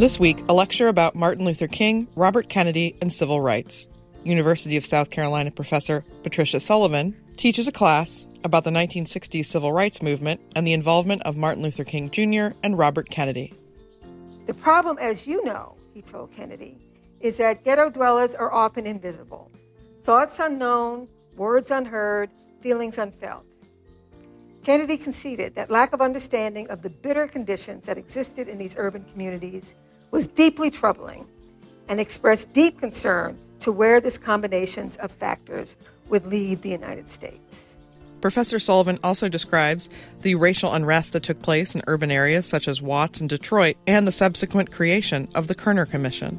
This week, a lecture about Martin Luther King, Robert Kennedy, and civil rights. University of South Carolina professor Patricia Sullivan teaches a class about the 1960s civil rights movement and the involvement of Martin Luther King Jr. and Robert Kennedy. The problem, as you know, he told Kennedy, is that ghetto dwellers are often invisible. Thoughts unknown, words unheard, feelings unfelt. Kennedy conceded that lack of understanding of the bitter conditions that existed in these urban communities was deeply troubling and expressed deep concern to where this combinations of factors would lead the United States. Professor Sullivan also describes the racial unrest that took place in urban areas such as Watts and Detroit and the subsequent creation of the Kerner Commission.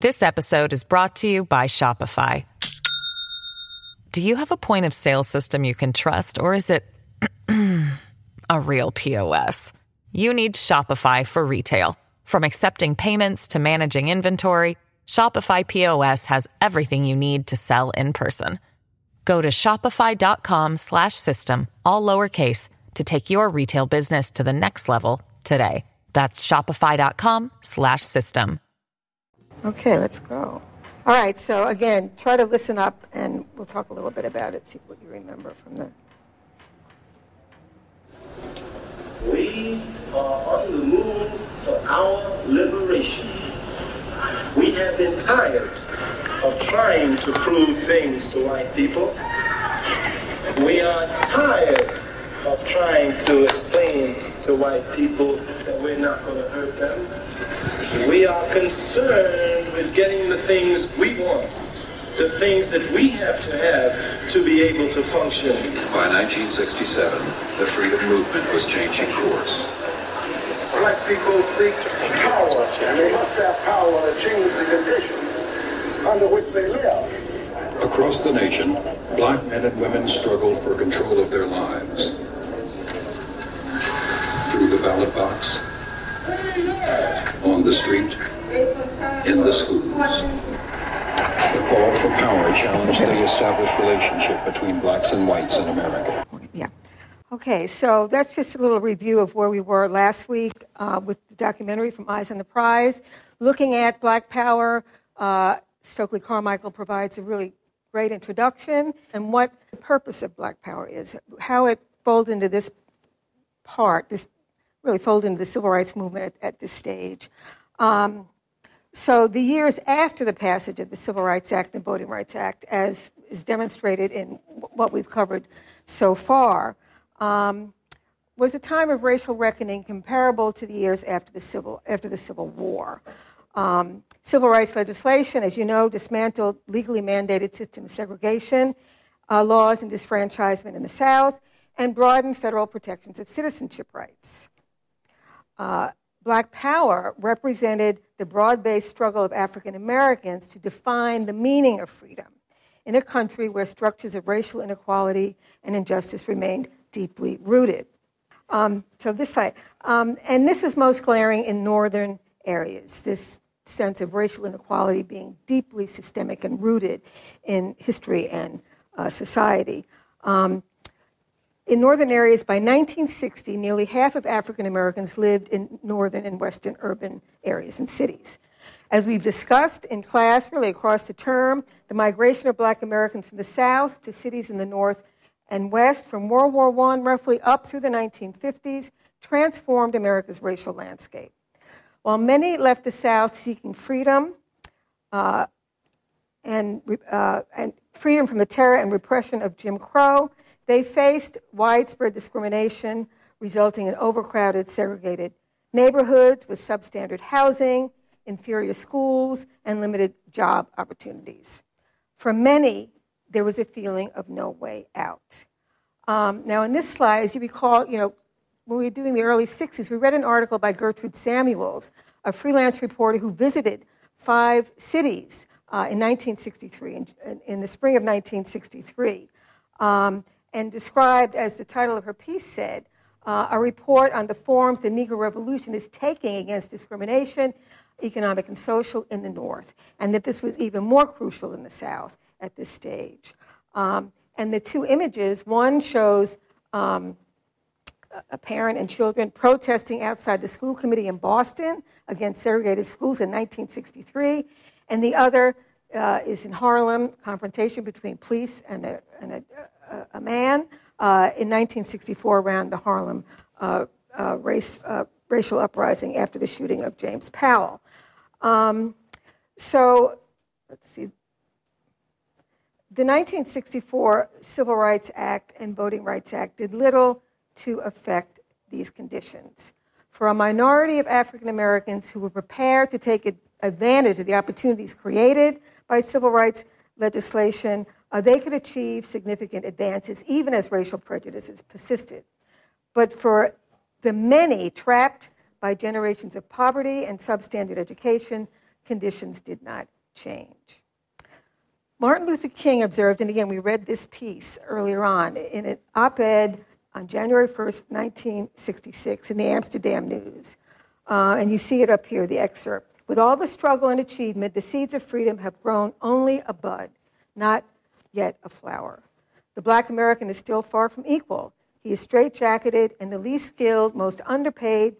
This episode is brought to you by Shopify. Do you have a point of sale system you can trust, or is it a real POS? You need Shopify for retail. From accepting payments to managing inventory, Shopify POS has everything you need to sell in person. Go to shopify.com/system all lowercase to take your retail business to the next level today. That's shopify.com/system. Okay, let's go. All right, so again, try to listen up and we'll talk a little bit about it, see what you remember from the. We are on the move for our liberation. We have been tired of trying to prove things to white people. We are tired of trying to explain to white people that we're not going to hurt them. We are concerned with getting the things we want, the things that we have to have to be able to function. By 1967, the freedom movement was changing course. Black people seek power, and they must have power to change the conditions under which they live. Across the nation, black men and women struggled for control of their lives. Through the ballot box, on the street, in the schools. Call for power challenged the established relationship between blacks and whites in America. Yeah. Okay, so that's just a little review of where we were last week uh, with the documentary from Eyes on the Prize, looking at Black Power. Uh, Stokely Carmichael provides a really great introduction and what the purpose of Black Power is, how it folds into this part, this really folds into the civil rights movement at, at this stage. Um, so the years after the passage of the Civil Rights Act and Voting Rights Act, as is demonstrated in what we've covered so far, um, was a time of racial reckoning comparable to the years after the Civil, after the Civil War. Um, civil rights legislation, as you know, dismantled legally mandated system of segregation uh, laws and disfranchisement in the South and broadened federal protections of citizenship rights. Uh, Black Power represented the broad based struggle of African Americans to define the meaning of freedom in a country where structures of racial inequality and injustice remained deeply rooted. Um, so, this slide. Um, and this was most glaring in northern areas, this sense of racial inequality being deeply systemic and rooted in history and uh, society. Um, in northern areas, by 1960, nearly half of African Americans lived in northern and western urban areas and cities. As we've discussed in class, really across the term, the migration of black Americans from the South to cities in the North and West from World War I roughly up through the 1950s transformed America's racial landscape. While many left the South seeking freedom uh, and, uh, and freedom from the terror and repression of Jim Crow, they faced widespread discrimination, resulting in overcrowded, segregated neighborhoods with substandard housing, inferior schools, and limited job opportunities. For many, there was a feeling of no way out. Um, now, in this slide, as you recall, you know, when we were doing the early 60s, we read an article by Gertrude Samuels, a freelance reporter who visited five cities uh, in 1963, in, in, the spring of 1963. Um, and described, as the title of her piece said, uh, a report on the forms the Negro Revolution is taking against discrimination, economic and social, in the North, and that this was even more crucial in the South at this stage. Um, and the two images one shows um, a parent and children protesting outside the school committee in Boston against segregated schools in 1963. And the other uh, is in Harlem, confrontation between police and a, and a, a, man uh, in 1964 around the Harlem uh, uh race, racial uprising after the shooting of James Powell. Um, so, let's see. The 1964 Civil Rights Act and Voting Rights Act did little to affect these conditions. For a minority of African Americans who were prepared to take advantage of the opportunities created by civil rights legislation, uh, they could achieve significant advances even as racial prejudices persisted. But for the many trapped by generations of poverty and substandard education, conditions did not change. Martin Luther King observed, and again, we read this piece earlier on in an op ed on January 1st, 1966, in the Amsterdam News. Uh, and you see it up here, the excerpt. With all the struggle and achievement, the seeds of freedom have grown only a bud, not yet a flower. The black American is still far from equal. He is straitjacketed and the least skilled, most underpaid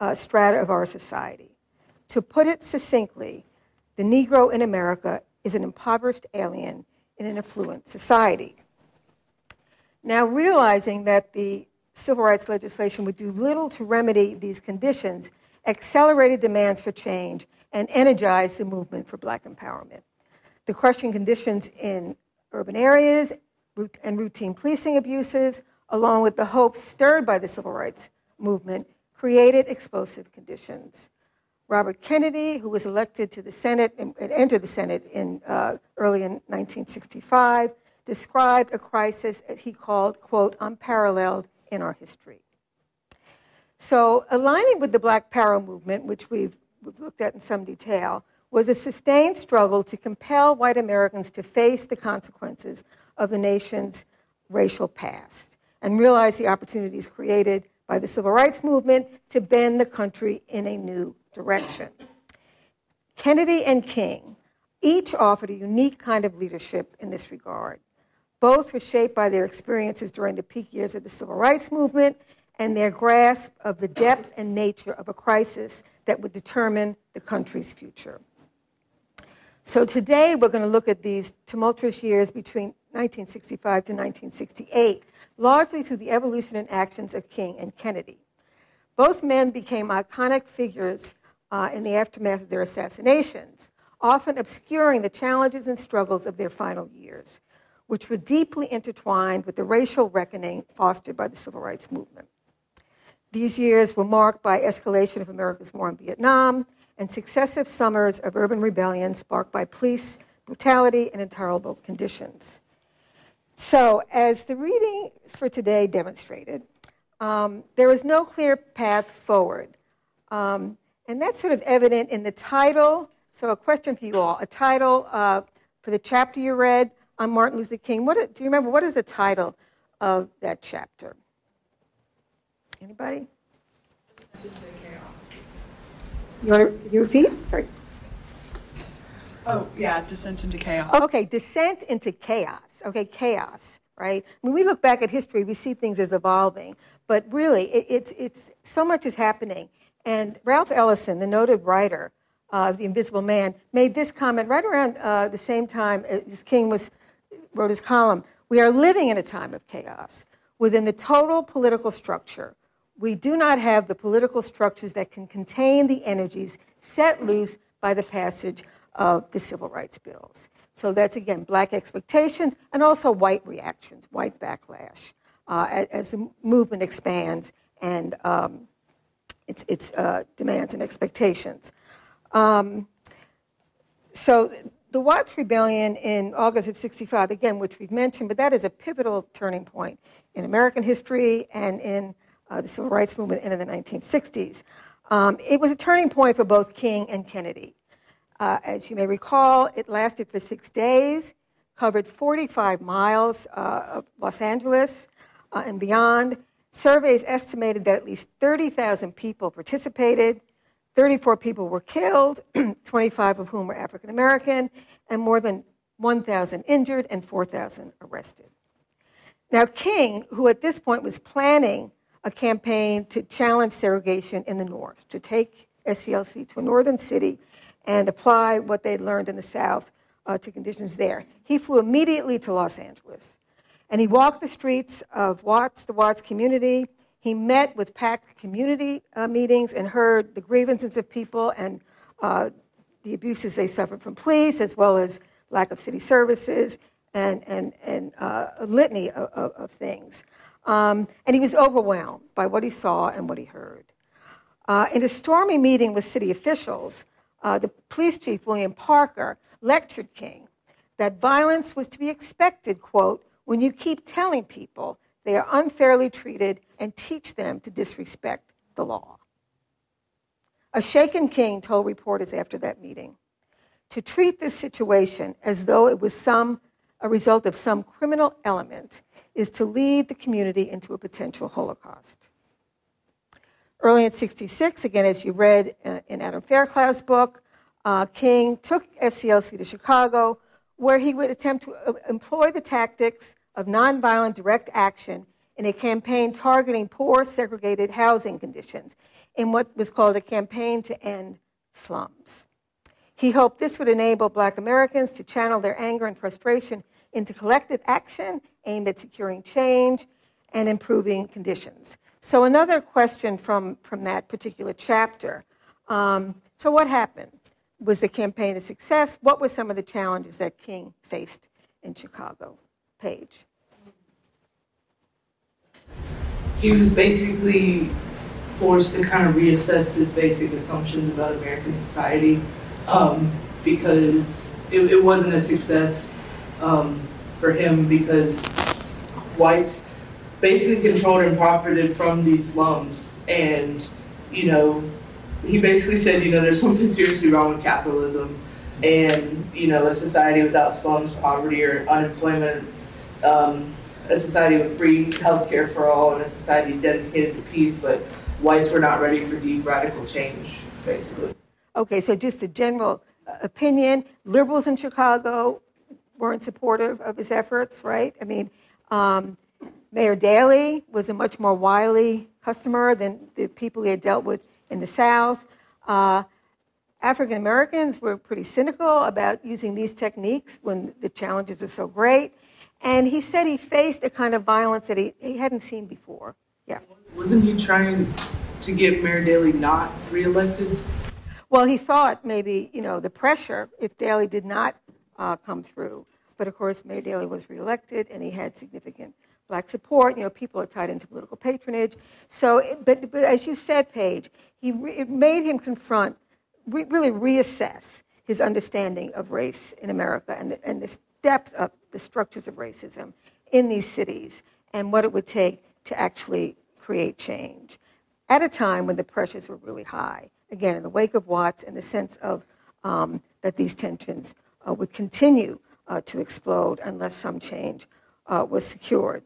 uh, strata of our society. To put it succinctly, the Negro in America is an impoverished alien in an affluent society. Now, realizing that the civil rights legislation would do little to remedy these conditions, accelerated demands for change and energized the movement for black empowerment. The crushing conditions in urban areas and routine policing abuses, along with the hopes stirred by the civil rights movement, created explosive conditions. Robert Kennedy, who was elected to the Senate and entered the Senate in uh, early in 1965, described a crisis as he called, quote, unparalleled in our history. So, aligning with the Black Power movement, which we've, we've looked at in some detail, was a sustained struggle to compel white Americans to face the consequences of the nation's racial past and realize the opportunities created by the civil rights movement to bend the country in a new direction. Kennedy and King each offered a unique kind of leadership in this regard. Both were shaped by their experiences during the peak years of the civil rights movement and their grasp of the depth and nature of a crisis that would determine the country's future. So today we're going to look at these tumultuous years between 1965 to 1968, largely through the evolution and actions of King and Kennedy. Both men became iconic figures uh, in the aftermath of their assassinations, often obscuring the challenges and struggles of their final years which were deeply intertwined with the racial reckoning fostered by the civil rights movement. These years were marked by escalation of America's war in Vietnam and successive summers of urban rebellion sparked by police brutality and intolerable conditions. So, as the reading for today demonstrated, um, there is no clear path forward. Um, and that's sort of evident in the title. So, a question for you all a title uh, for the chapter you read on Martin Luther King. What do you remember? What is the title of that chapter? Anybody? You want to you repeat? Sorry. Oh, yeah, Descent into Chaos. Okay, Descent into Chaos. Okay, chaos, right? When we look back at history, we see things as evolving, but really, it, it's, it's so much is happening. And Ralph Ellison, the noted writer of uh, The Invisible Man, made this comment right around uh, the same time as King was wrote his column, we are living in a time of chaos. Within the total political structure, we do not have the political structures that can contain the energies set loose by the passage of the civil rights bills. So that's again black expectations and also white reactions, white backlash uh, as, the movement expands and um, its, its uh, demands and expectations. Um, so the Watts Rebellion in August of 65, again, which we've mentioned, but that is a pivotal turning point in American history and in uh, the civil rights movement in the 1960s. Um, it was a turning point for both King and Kennedy. Uh, as you may recall, it lasted for six days, covered 45 miles uh, of Los Angeles uh, and beyond. Surveys estimated that at least 30,000 people participated. 34 people were killed, 25 of whom were African American, and more than 1,000 injured and 4,000 arrested. Now, King, who at this point was planning a campaign to challenge segregation in the North, to take SCLC to a northern city and apply what they'd learned in the South uh, to conditions there. He flew immediately to Los Angeles and he walked the streets of Watts, the Watts community. He met with packed community uh, meetings and heard the grievances of people and uh, the abuses they suffered from police, as well as lack of city services and, and, and uh, a litany of, of, of things. Um, and he was overwhelmed by what he saw and what he heard. Uh, in a stormy meeting with city officials, uh, the police chief, William Parker, lectured King that violence was to be expected, quote, when you keep telling people they are unfairly treated and teach them to disrespect the law. A shaken King told reporters after that meeting to treat this situation as though it was some a result of some criminal element is to lead the community into a potential holocaust. Early in 66, again, as you read uh, in Adam Fairclough's book, uh, King took SCLC to Chicago, where he would attempt to uh, employ the tactics of nonviolent direct action in a campaign targeting poor, segregated housing conditions in what was called a campaign to end slums. He hoped this would enable black Americans to channel their anger and frustration into collective action aimed at securing change and improving conditions. So, another question from, from that particular chapter. Um, so, what happened? Was the campaign a success? What were some of the challenges that King faced in Chicago? Page. He was basically forced to kind of reassess his basic assumptions about American society um, because it, it, wasn't a success um, for him because whites basically controlled and profited from these slums. And you know he basically said you know there's something seriously wrong with capitalism. And you know a society without slums poverty or unemployment um, a society with free healthcare for all and a society dedicated to peace, but whites were not ready for deep radical change, basically. Okay, so just a general uh, opinion. Liberals in Chicago weren't supportive of his efforts, right? I mean, um, Mayor Daley was a much more wily customer than the people he had dealt with in the South. Uh, African Americans were pretty cynical about using these techniques when the challenges were so great. And he said he faced a kind of violence that he, he hadn't seen before. Yeah. Wasn't he trying to get Mayor Daley not reelected? Well, he thought maybe, you know, the pressure if Daley did not uh, come through. But of course, Mayor Daley was reelected and he had significant black support. You know, people are tied into political patronage. So, but, but as you said, Paige, he re- it made him confront, re- really reassess his understanding of race in America and, the, and this depth of the structures of racism in these cities and what it would take to actually create change at a time when the pressures were really high. Again, in the wake of Watts, in the sense of um, that these tensions would continue uh, to explode unless some change uh, was secured.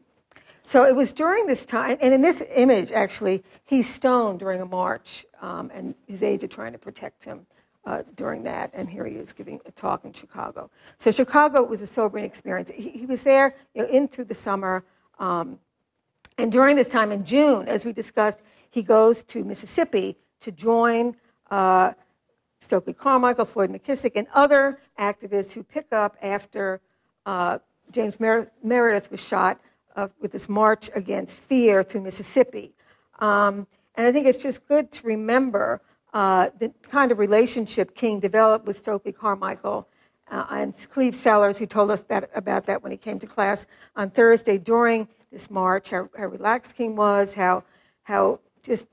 So it was during this time, and in this image, actually, he's stoned during a march, um, and his aides are trying to protect him uh, during that, and here he is giving a talk in Chicago. So Chicago was a sobering experience. He, he was there you know, in through the summer, um, and during this time in June, as we discussed, he goes to Mississippi to join uh, Stokely Carmichael, Floyd McKissick, and other activists who pick up after uh, James Mer- Meredith was shot uh, with this march against fear through Mississippi. Um, and I think it's just good to remember uh, the kind of relationship King developed with Stokely Carmichael uh, and Cleve Sellers, who told us that, about that when he came to class on Thursday during this march, how, how relaxed King was, how, how just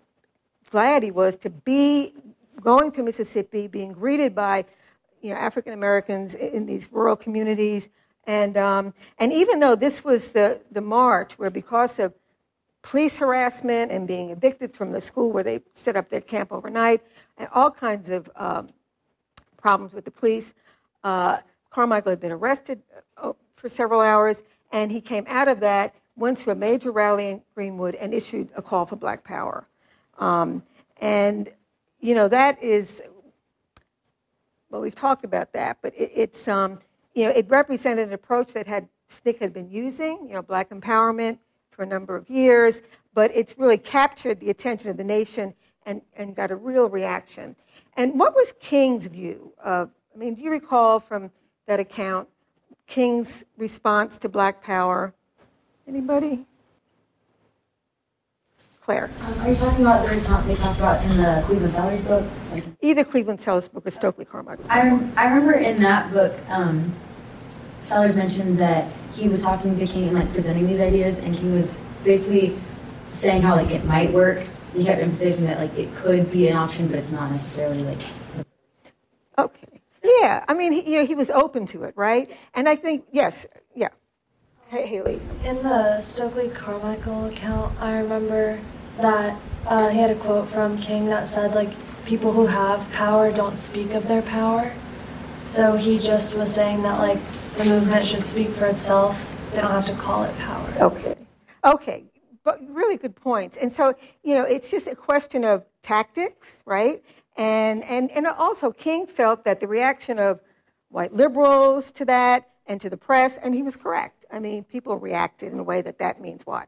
glad he was to be going through Mississippi, being greeted by you know, African Americans in these rural communities. And, um, and even though this was the, the march where, because of police harassment and being evicted from the school where they set up their camp overnight, and all kinds of um, problems with the police. Uh, Carmichael had been arrested uh, for several hours, and he came out of that, went to a major rally in Greenwood, and issued a call for Black Power. Um, and, you know, that is, well, we've talked about that, but it, it's, um, you know, it represented an approach that had SNCC had been using, you know, black empowerment, for a number of years, but it's really captured the attention of the nation and, and got a real reaction. And what was King's view of? I mean, do you recall from that account King's response to Black Power? Anybody? Claire. Um, are you talking about the account they talked about in the Cleveland Sellers book? Like, Either Cleveland Sellers book or Stokely Carmichael's book. I, rem- I remember in that book, um, Sellers mentioned that he was talking to King and like presenting these ideas, and King was basically saying how like it might work. He kept emphasizing that like it could be an option, but it's not necessarily like. Okay. Yeah, I mean, he, you know, he was open to it, right? And I think, yes, yeah. Hey, Haley. In the Stokely Carmichael account, I remember that uh, he had a quote from King that said, like, people who have power don't speak of their power. So he just was saying that, like, the movement should speak for itself. They don't have to call it power. Okay. Okay. But really good points. And so, you know, it's just a question of tactics, right? And, and, and also, King felt that the reaction of white liberals to that and to the press, and he was correct. I mean, people reacted in a way that that means what?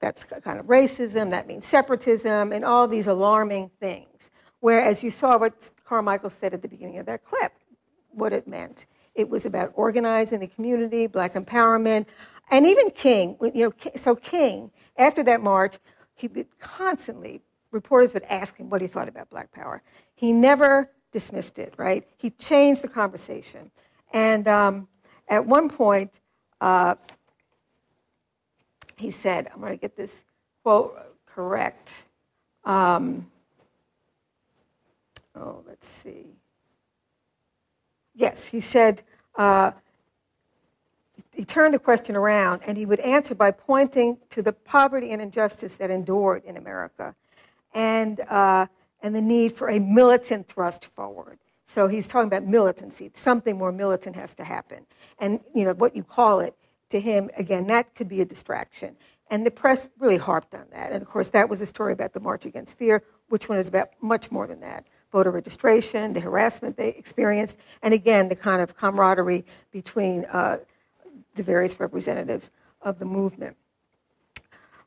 That's kind of racism, that means separatism, and all these alarming things. Whereas you saw what Carmichael said at the beginning of that clip, what it meant. It was about organizing the community, black empowerment, and even King. You know, so King, after that march, he would constantly reporters would ask him what he thought about Black Power. He never dismissed it. Right? He changed the conversation, and um, at one point, uh, he said, "I'm going to get this quote correct." Um, oh, let's see. Yes, he said. Uh, he turned the question around and he would answer by pointing to the poverty and injustice that endured in America and, uh, and the need for a militant thrust forward. So he's talking about militancy. Something more militant has to happen. And, you know, what you call it to him, again, that could be a distraction. And the press really harped on that. And of course, that was a story about the March Against Fear, which one is about much more than that voter registration, the harassment they experienced, and again, the kind of camaraderie between uh, the various representatives of the movement.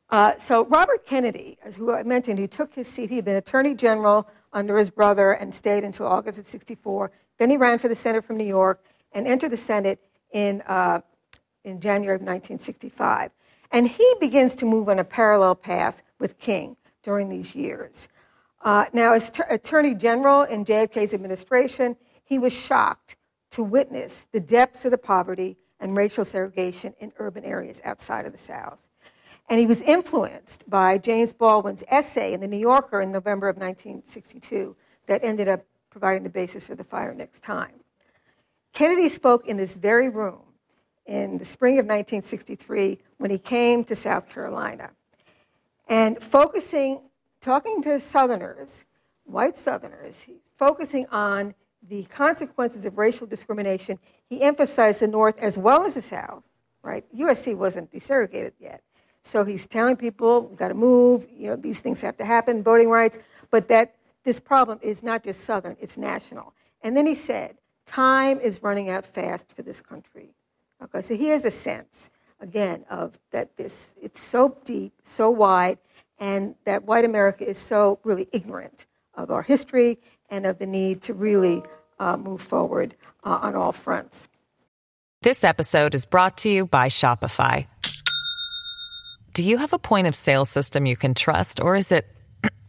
Uh, so Robert Kennedy, as who I mentioned, he took his seat. He had been Attorney General under his brother and stayed until August of '64. Then he ran for the Senate from New York and entered the Senate in, uh, in January of 1965. And he begins to move on a parallel path with King during these years. Uh, now, as t- Attorney General in JFK's administration, he was shocked to witness the depths of the poverty and racial segregation in urban areas outside of the South. And he was influenced by James Baldwin's essay in The New Yorker in November of 1962 that ended up providing the basis for the Fire Next Time. Kennedy spoke in this very room in the spring of 1963 when he came to South Carolina. And focusing, talking to Southerners, white Southerners, focusing on the consequences of racial discrimination, he emphasized the North as well as the South, right? USC wasn't desegregated yet. So he's telling people, we've got to move, you know, these things have to happen, voting rights, but that this problem is not just Southern, it's national. And then he said, time is running out fast for this country. Okay, so here's a sense, again, of that this, it's so deep, so wide, and that white America is so really ignorant of our history and of the need to really uh, move forward uh, on all fronts. This episode is brought to you by Shopify. Do you have a point of sale system you can trust, or is it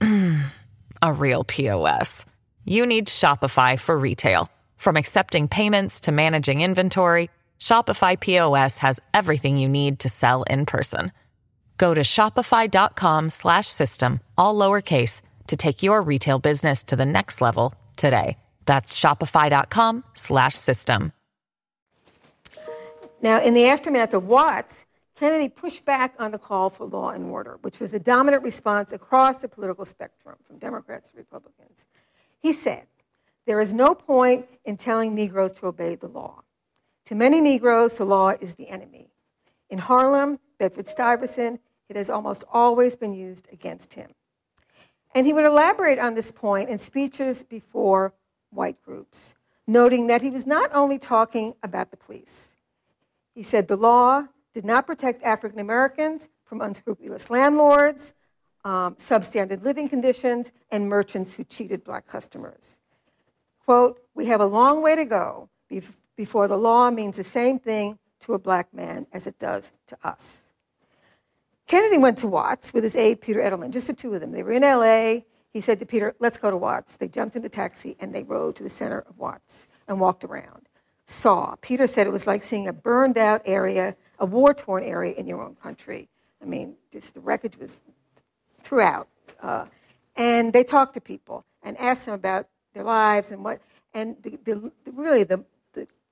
a real POS? You need Shopify for retail. From accepting payments to managing inventory, Shopify POS has everything you need to sell in person. Go to shopify.com/system all lowercase to take your retail business to the next level today. That's shopify.com/system. Now, in the aftermath of Watts, Kennedy pushed back on the call for law and order, which was the dominant response across the political spectrum, from Democrats to Republicans. He said, There is no point in telling Negroes to obey the law. To many Negroes, the law is the enemy. In Harlem, Bedford Stuyvesant, it has almost always been used against him. And he would elaborate on this point in speeches before white groups, noting that he was not only talking about the police. He said the law did not protect African Americans, from unscrupulous landlords, um, substandard living conditions, and merchants who cheated black customers. Quote, we have a long way to go before the law means the same thing to a black man as it does to us. Kennedy went to Watts with his aide, Peter Edelman, just the two of them. They were in LA. He said to Peter, Let's go to Watts. They jumped into a taxi and they rode to the center of Watts and walked around. Saw. Peter said it was like seeing a burned out area, a war torn area in your own country. I mean, just the wreckage was throughout. Uh, and they talked to people and asked them about their lives and what. And the, the, really, the,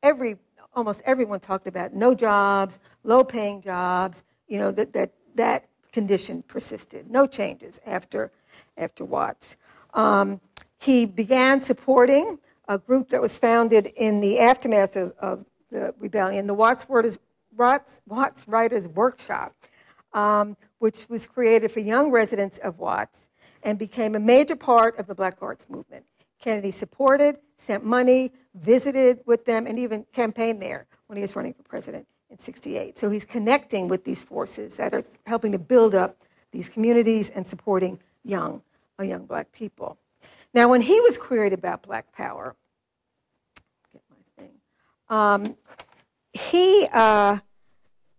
every almost everyone talked about no jobs, low paying jobs. You know that that that condition persisted. No changes after after Watts. Um, he began supporting a group that was founded in the aftermath of, of the rebellion, the Watts, Watts, Watts Writers Workshop, um, which was created for young residents of Watts and became a major part of the Black Arts movement. Kennedy supported, sent money, visited with them, and even campaigned there when he was running for president in 68. So he's connecting with these forces that are helping to build up these communities and supporting young, young black people. Now, when he was queried about black power, get my thing, um, he, uh,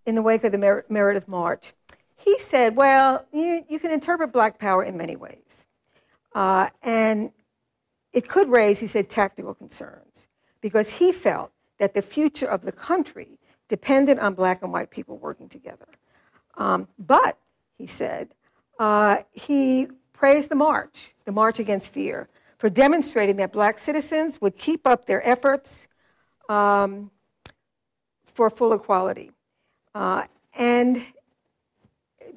in the wake of the Mer- Meredith March, he said, well, you, you can interpret black power in many ways. Uh, and it could raise, he said, tactical concerns because he felt that the future of the country depended on black and white people working together. Um, but, he said, uh, he praised the march, the March Against Fear, for demonstrating that black citizens would keep up their efforts um, for full equality. Uh, and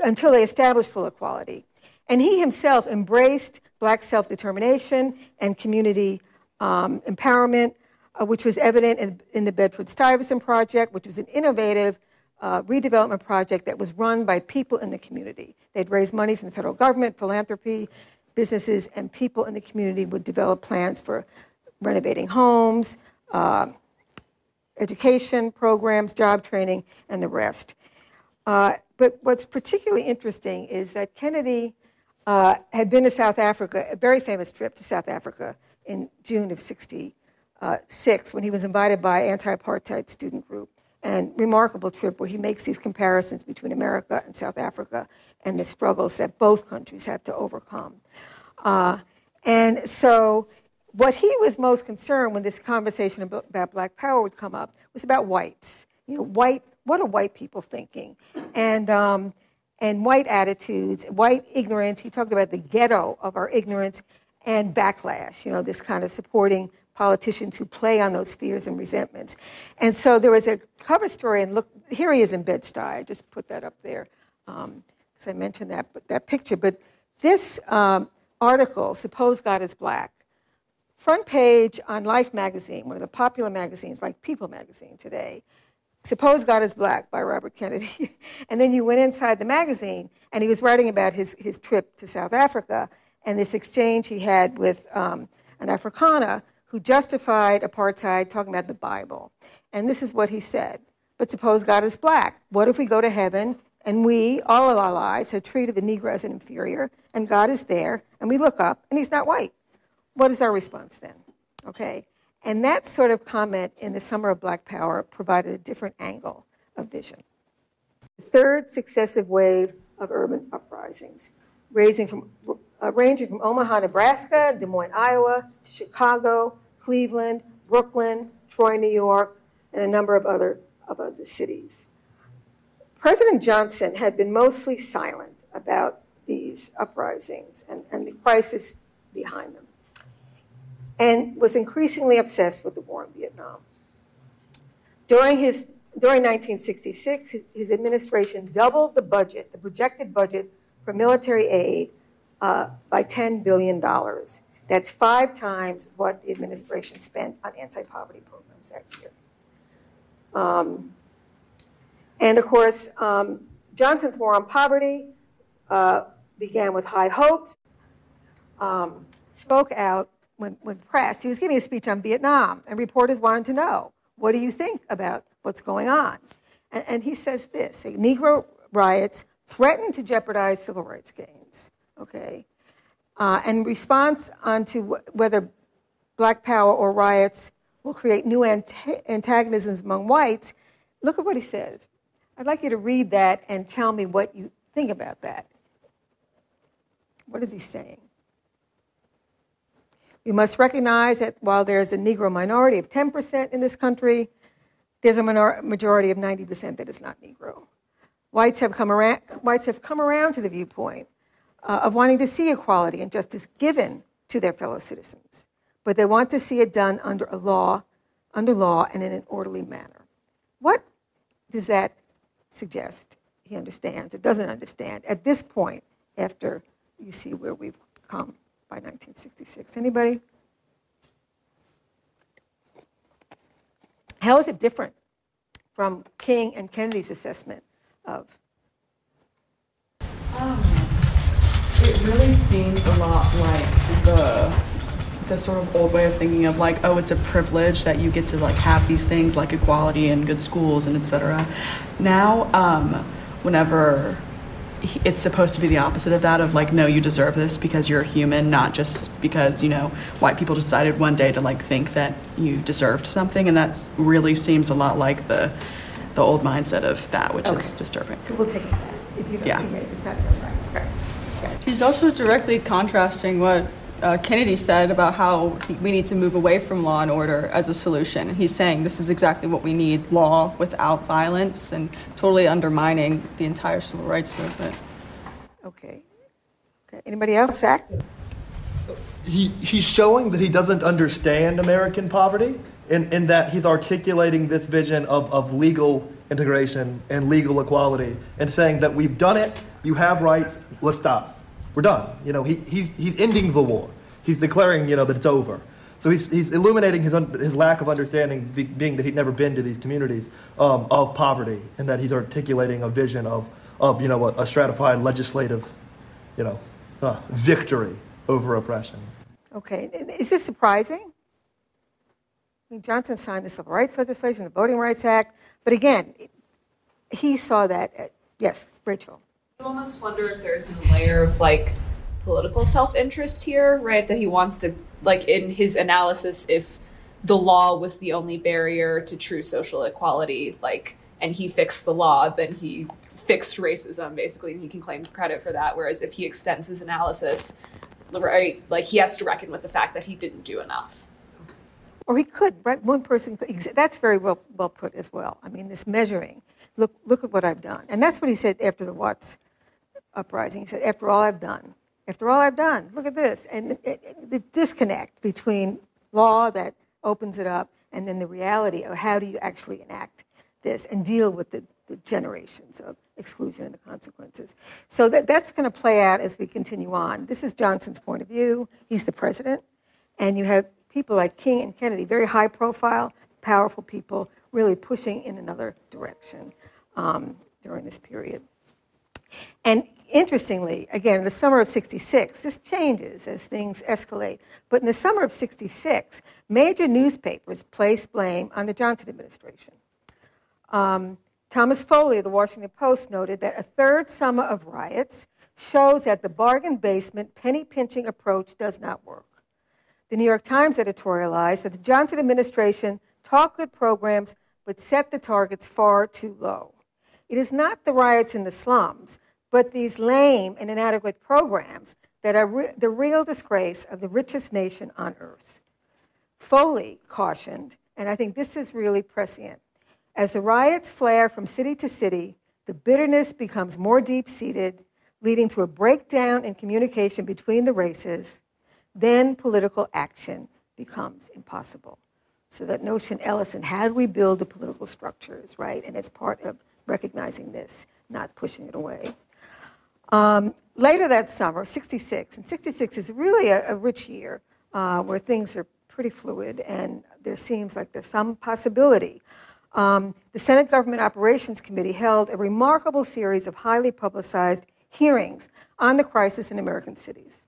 until they established full equality. And he himself embraced black self determination and community um, empowerment, uh, which was evident in, in, the Bedford Stuyvesant Project, which was an innovative uh, redevelopment project that was run by people in the community. They'd raise money from the federal government, philanthropy, businesses, and people in the community would develop plans for renovating homes, uh, education programs, job training, and the rest. Uh, but what's particularly interesting is that Kennedy uh, had been to South Africa, a very famous trip to South Africa in June of 66 when he was invited by anti-apartheid student group. And remarkable trip where he makes these comparisons between America and South Africa and the struggles that both countries have to overcome. Uh, and so what he was most concerned when this conversation about, about black power would come up was about whites. You know, white, what are white people thinking? And um, and white attitudes, white ignorance. He talked about the ghetto of our ignorance and backlash, you know, this kind of supporting politicians who play on those fears and resentments. And so there was a cover story, and look, here he is in Bed-Stuy. I just put that up there because um, I mentioned that, that picture. But this um, article, Suppose God is Black, front page on Life magazine, one of the popular magazines like People magazine today, Suppose God is Black by Robert Kennedy. and then you went inside the magazine, and he was writing about his, his trip to South Africa and this exchange he had with um, an Afrikaner who justified apartheid, talking about the Bible. And this is what he said But suppose God is black. What if we go to heaven and we, all of our lives, have treated the Negro as an inferior, and God is there, and we look up and he's not white? What is our response then? Okay? And that sort of comment in the Summer of Black Power provided a different angle of vision. The third successive wave of urban uprisings, from, uh, ranging from Omaha, Nebraska, Des Moines, Iowa, to Chicago, Cleveland, Brooklyn, Troy, New York, and a number of other, of other cities. President Johnson had been mostly silent about these uprisings and, and the crisis behind them and was increasingly obsessed with the war in Vietnam. During, his, during 1966, his administration doubled the budget, the projected budget for military aid, uh, by $10 billion. That's five times what the administration spent on anti poverty programs that year. Um, and of course, um, Johnson's war on poverty uh, began with high hopes, um, spoke out when, when pressed, he was giving a speech on Vietnam, and reporters wanted to know, what do you think about what's going on? And, and he says this Negro riots threaten to jeopardize civil rights gains. Okay, uh, and response onto wh- whether black power or riots will create new antagonisms among whites. Look at what he says. I'd like you to read that and tell me what you think about that. What is he saying? We must recognize that while there's a Negro minority of 10% in this country, there's a minor- majority of 90% that is not Negro. Whites have come around, whites have come around to the viewpoint uh, of wanting to see equality and justice given to their fellow citizens, but they want to see it done under a law, under law, and in an orderly manner. What does that suggest he understands or doesn't understand at this point after you see where we've come by 1966? Anybody? How is it different from King and Kennedy's assessment of? Um, it really seems a lot like the the sort of old way of thinking of like oh it's a privilege that you get to like have these things like equality and good schools and etc now um, whenever it's supposed to be the opposite of that of like no you deserve this because you're a human not just because you know white people decided one day to like think that you deserved something and that really seems a lot like the the old mindset of that which Okay. is disturbing So we'll take it back. If you don't Yeah. think it- it's not done right. Okay. He's also directly contrasting what uh, Kennedy said about how he, we need to move away from law and order as a solution. And he's saying this is exactly what we need law without violence and totally undermining the entire civil rights movement. Okay. Okay. Anybody else? Zach? he, he's showing that he doesn't understand American poverty in, in that he's articulating this vision of, of legal integration and legal equality and saying that we've done it, you have rights, let's stop. We're done. You know, he, he's, he's ending the war. He's declaring, you know, that it's over. So he's, he's illuminating his, un, his lack of understanding, be, being that he'd never been to these communities, um, of poverty, and that he's articulating a vision of, of you know, a, a stratified legislative, you know, uh, victory over oppression. Okay. Is this surprising? I mean, Johnson signed the Civil Rights legislation, the Voting Rights Act, but again, he saw that. At, yes, Rachel. You almost wonder if there's a layer of like political self-interest here, right? That he wants to like in his analysis if the law was the only barrier to true social equality, like and he fixed the law, then he fixed racism basically and he can claim credit for that. Whereas if he extends his analysis, right, like he has to reckon with the fact that he didn't do enough. Or he could, right? One person, could, that's very well, well put as well. I mean, this measuring, look, look at what I've done. And that's what he said after the Watts uprising. He said, after all I've done, after all I've done, look at this. And it, it, the disconnect between law that opens it up and then the reality of how do you actually enact this and deal with the, the generations of exclusion and the consequences. So that, that's going to play out as we continue on. This is Johnson's point of view. He's the president. And you have people like King and Kennedy, very high profile, powerful people, really pushing in another direction um, during this period. And interestingly, again, in the summer of 66, this changes as things escalate. But in the summer of 66, major newspapers placed blame on the Johnson administration. Um, Thomas Foley of the Washington Post noted that a third summer of riots shows that the bargain basement penny pinching approach does not work. The New York Times editorialized that the Johnson administration talked good programs but set the targets far too low. It is not the riots in the slums, but these lame and inadequate programs that are re- the real disgrace of the richest nation on earth. Foley cautioned, and I think this is really prescient, as the riots flare from city to city, the bitterness becomes more deep seated, leading to a breakdown in communication between the races. Then political action becomes impossible. So, that notion, Ellison, how do we build the political structures, right? And it's part of recognizing this, not pushing it away. Um, later that summer, 66, and 66 is really a, a rich year uh, where things are pretty fluid and there seems like there's some possibility. Um, the Senate Government Operations Committee held a remarkable series of highly publicized hearings on the crisis in American cities.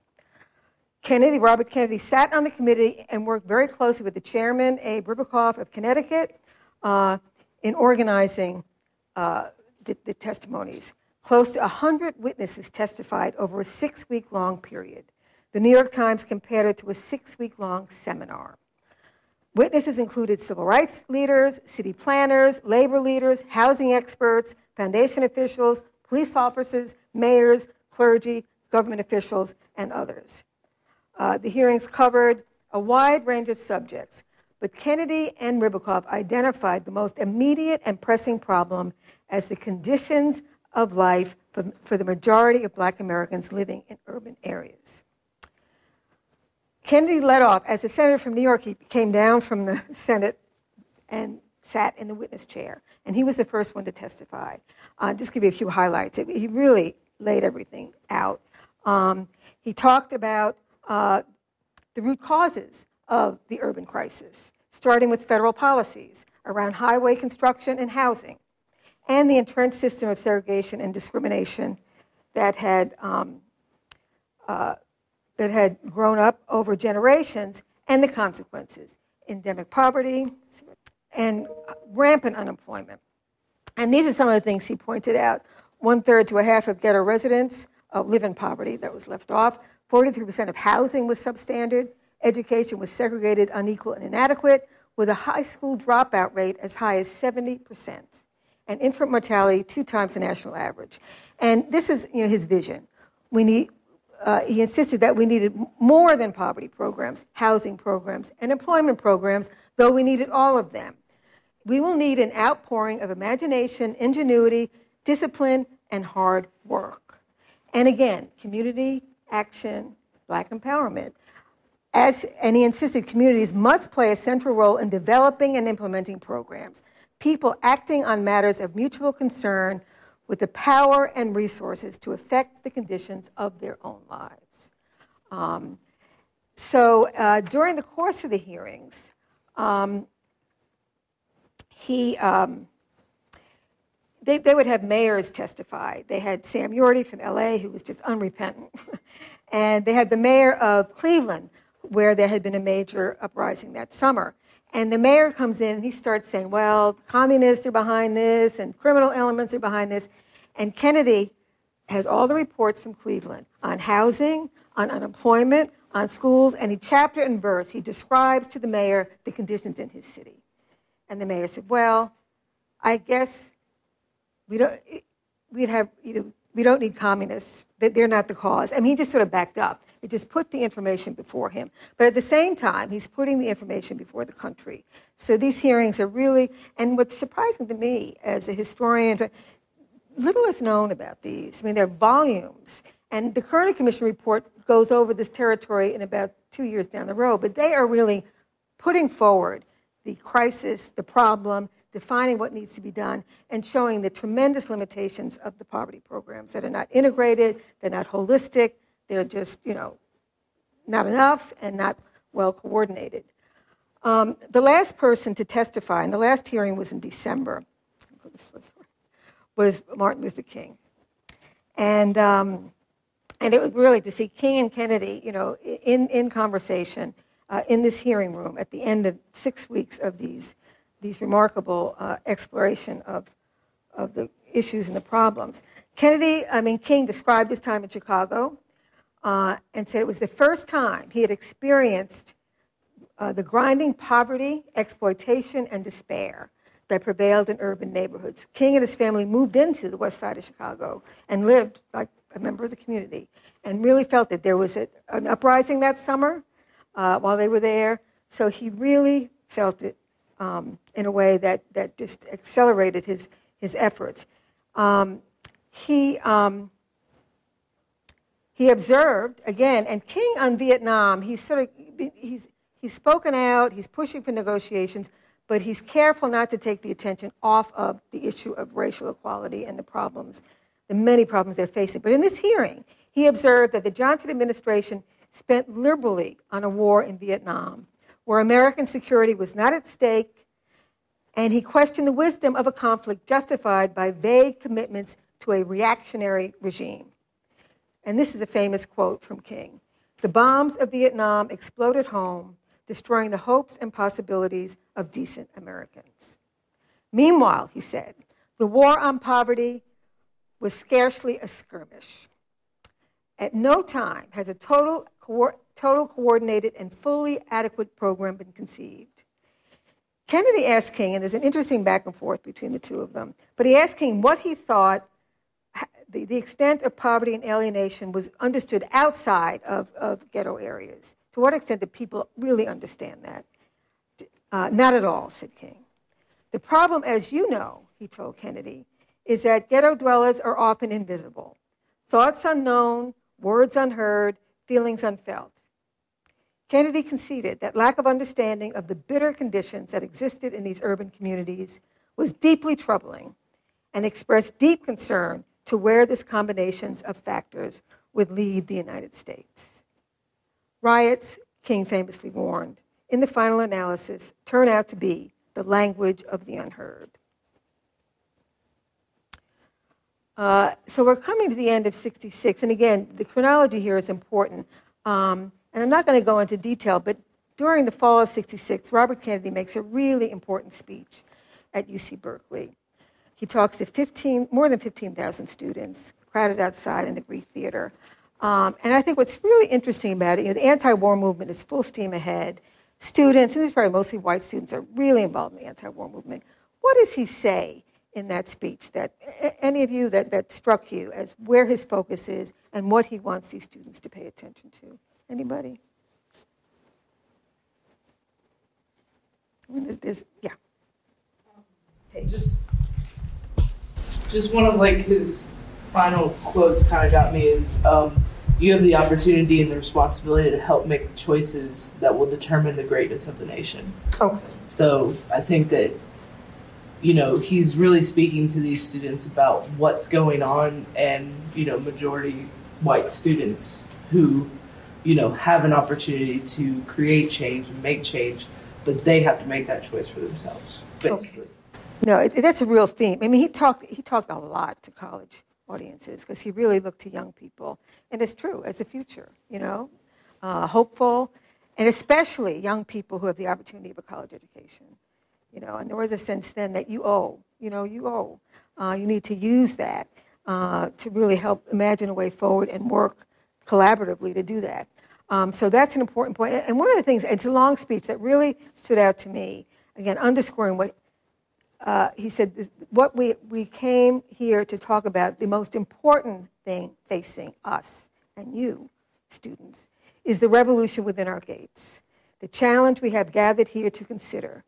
Kennedy, Robert Kennedy, sat on the committee and worked very closely with the chairman, Abe Ribicoff of Connecticut, uh, in organizing uh, the, the testimonies. Close to 100 witnesses testified over a six week long period. The New York Times compared it to a six week long seminar. Witnesses included civil rights leaders, city planners, labor leaders, housing experts, foundation officials, police officers, mayors, clergy, government officials, and others. Uh, the hearings covered a wide range of subjects, but Kennedy and Ribicoff identified the most immediate and pressing problem as the conditions of life for, for the majority of black Americans living in urban areas. Kennedy led off, as a senator from New York, he came down from the Senate and sat in the witness chair, and he was the first one to testify. Uh, just give you a few highlights. It, he really laid everything out. Um, he talked about uh, the root causes of the urban crisis, starting with federal policies around highway construction and housing, and the entrenched system of segregation and discrimination that had, um, uh, that had grown up over generations, and the consequences endemic poverty and rampant unemployment. And these are some of the things he pointed out. One third to a half of ghetto residents uh, live in poverty, that was left off. 43% of housing was substandard. Education was segregated, unequal, and inadequate, with a high school dropout rate as high as 70%, and infant mortality two times the national average. And this is you know, his vision. We need, uh, he insisted that we needed more than poverty programs, housing programs, and employment programs, though we needed all of them. We will need an outpouring of imagination, ingenuity, discipline, and hard work. And again, community action, black empowerment. As, and he insisted communities must play a central role in developing and implementing programs. People acting on matters of mutual concern with the power and resources to affect the conditions of their own lives. Um, so uh, during the course of the hearings, um, he, um, they, they would have mayors testify. They had Sam Yorty from LA, who was just unrepentant. and they had the mayor of Cleveland, where there had been a major uprising that summer. And the mayor comes in and he starts saying, well, communists are behind this and criminal elements are behind this. And Kennedy has all the reports from Cleveland on housing, on unemployment, on schools, and he chapter and verse, he describes to the mayor the conditions in his city. And the mayor said, well, I guess we don't, we'd have, you know, we don't need communists. They're not the cause. I mean, he just sort of backed up. He just put the information before him. But at the same time, he's putting the information before the country. So these hearings are really, and what's surprising to me as a historian, little is known about these. I mean, there are volumes. And the Kerner Commission report goes over this territory in about two years down the road. But they are really putting forward the crisis, the problem, defining what needs to be done, and showing the tremendous limitations of the poverty programs that are not integrated, they're not holistic, they're just, you know, not enough and not well coordinated. Um, the last person to testify, and the last hearing was in December, was Martin Luther King. And, um, and it was really to see King and Kennedy, you know, in, in conversation uh, in this hearing room at the end of six weeks of these these remarkable uh, exploration of, of the issues and the problems. Kennedy, I mean, King described his time in Chicago uh, and said it was the first time he had experienced uh, the grinding poverty, exploitation, and despair that prevailed in urban neighborhoods. King and his family moved into the west side of Chicago and lived like a member of the community and really felt that there was a, an uprising that summer uh, while they were there. So he really felt it um, in a way that, that just accelerated his, his efforts. Um, he, um, he observed, again, and King on Vietnam, he's sort of, he's, he's spoken out, he's pushing for negotiations, but he's careful not to take the attention off of the issue of racial equality and the problems, the many problems they're facing. But in this hearing, he observed that the Johnson administration spent liberally on a war in Vietnam where American security was not at stake, and he questioned the wisdom of a conflict justified by vague commitments to a reactionary regime. And this is a famous quote from King The bombs of Vietnam exploded home, destroying the hopes and possibilities of decent Americans. Meanwhile, he said, the war on poverty was scarcely a skirmish. At no time has a total, co- total coordinated and fully adequate program been conceived. Kennedy asked King, and there's an interesting back and forth between the two of them, but he asked King what he thought the, the extent of poverty and alienation was understood outside of, of ghetto areas. To what extent did people really understand that? Uh, not at all, said King. The problem, as you know, he told Kennedy, is that ghetto dwellers are often invisible. Thoughts unknown, words unheard, feelings unfelt. Kennedy conceded that lack of understanding of the bitter conditions that existed in these urban communities was deeply troubling and expressed deep concern to where this combinations of factors would lead the United States. Riots, King famously warned, in the final analysis turn out to be the language of the unheard. Uh, so we're coming to the end of 66. And again, the chronology here is important. Um, and I'm not going to go into detail, but during the fall of 66, Robert Kennedy makes a really important speech at UC Berkeley. He talks to 15, more than 15,000 students crowded outside in the Greek Theater. Um, and I think what's really interesting about it, you know, the anti-war movement is full steam ahead. Students, and these are probably mostly white students, are really involved in the anti-war movement. What does he say in that speech that any of you that, that struck you as where his focus is and what he wants these students to pay attention to? Anybody? I there's yeah. Hey. Just just one of like his final quotes kind of got me is um, you have the opportunity and the responsibility to help make choices that will determine the greatness of the nation. Okay. So I think that you know he's really speaking to these students about what's going on and you know majority white students who you know have an opportunity to create change and make change but they have to make that choice for themselves basically okay. No, it, that's a real theme. I mean, he talked, he talked a lot to college audiences because he really looked to young people. And it's true, as the future, you know, uh, hopeful, and especially young people who have the opportunity of a college education. You know, and there was a sense then that you owe, you know, you owe. Uh, you need to use that uh, to really help imagine a way forward and work collaboratively to do that. Um, so that's an important point. And one of the things, it's a long speech that really stood out to me, again, underscoring what uh, he said, what we, we came here to talk about, the most important thing facing us and you, students, is the revolution within our gates. The challenge we have gathered here to consider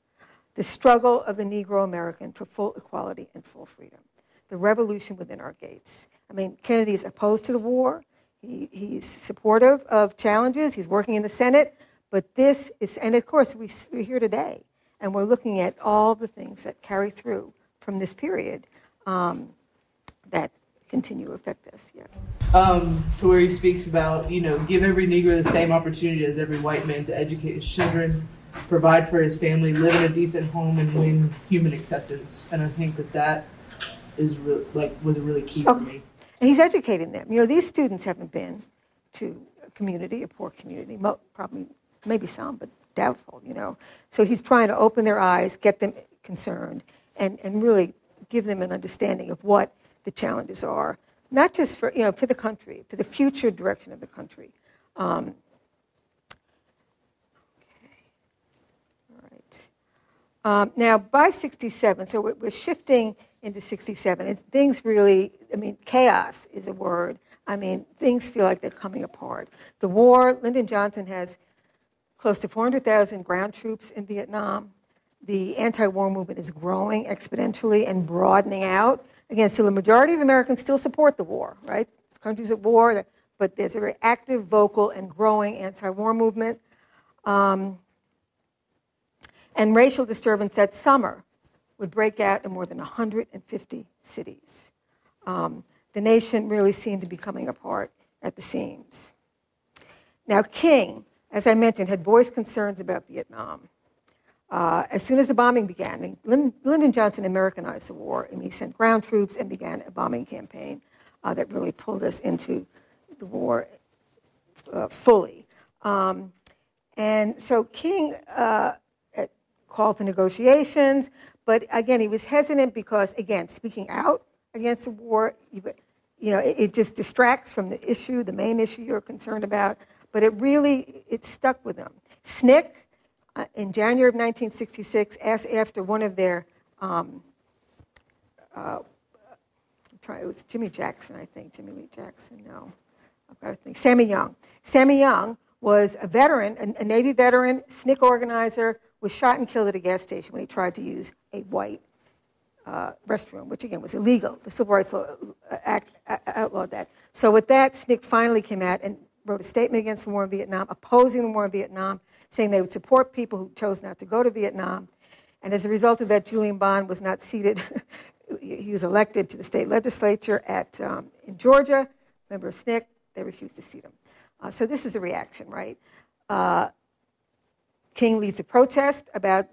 the struggle of the Negro American for full equality and full freedom. The revolution within our gates. I mean, Kennedy is opposed to the war. He, he's supportive of challenges. He's working in the Senate. But this is, and of course, we, we're here today and we're looking at all the things that carry through from this period um, that continue to affect us. Yeah. Um, to where he speaks about, you know, give every Negro the same opportunity as every white man to educate his children, provide for his family, live in a decent home, and win human acceptance. And I think that that is re- like was a really key oh, for me. And he's educating them. You know, these students haven't been to a community, a poor community, probably maybe some, but doubtful, you know. So he's trying to open their eyes, get them concerned, and, and really give them an understanding of what the challenges are, not just for, you know, for the country, for the future direction of the country. Um. Um, now, by 67, so we're, shifting into 67. It's, things really, I mean, chaos is a word. I mean, things feel like they're coming apart. The war, Lyndon Johnson has close to 400,000 ground troops in Vietnam. The anti war movement is growing exponentially and broadening out. Again, so the majority of Americans still support the war, right? This country's at war, but there's a very active, vocal, and growing anti war movement. Um, and racial disturbance that summer would break out in more than 150 cities. Um, the nation really seemed to be coming apart at the seams. Now, King, as I mentioned, had voiced concerns about Vietnam. Uh, as soon as the bombing began, Lyndon, Lyndon Johnson Americanized the war, and he sent ground troops and began a bombing campaign uh, that really pulled us into the war uh, fully. Um, and so King uh, called for negotiations, but again, he was hesitant because, again, speaking out against the war, you know, it, it, just distracts from the issue, the main issue you're concerned about. But it really, it stuck with them. SNCC, uh, in January of 1966, asked after one of their, um, uh, it was Jimmy Jackson, I think, Jimmy Lee Jackson, no, I've got to think, Sammy Younge. Sammy Younge was a veteran, a, Navy veteran, SNCC organizer, was shot and killed at a gas station when he tried to use a white uh, restroom, which again was illegal. The Civil Rights Law, uh, Act uh, outlawed that. So with that, SNCC finally came out and wrote a statement against the war in Vietnam, opposing the war in Vietnam, saying they would support people who chose not to go to Vietnam. And as a result of that, Julian Bond was not seated. he was elected to the state legislature at, um, in Georgia, member of SNCC. They refused to seat him. Uh, so this is the reaction, right? Uh, King leads a protest about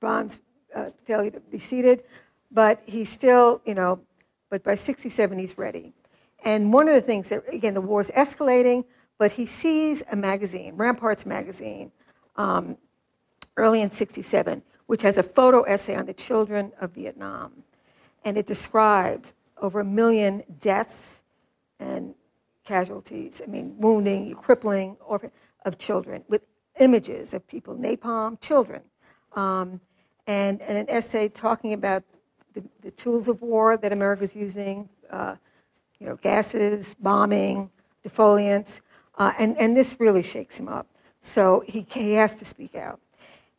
Bond's uh, failure to be seated, but he's still, you know, but by 67 he's ready. And one of the things that, again, the war is escalating, but he sees a magazine, Ramparts magazine, um, early in 67, which has a photo essay on the children of Vietnam. And it describes over a million deaths and casualties, I mean, wounding, crippling orphan, of children with images of people, napalm, children, um, and, and, an essay talking about the, the, tools of war that America is using, uh, you know, gases, bombing, defoliants, uh, and, and this really shakes him up. So he, he has to speak out.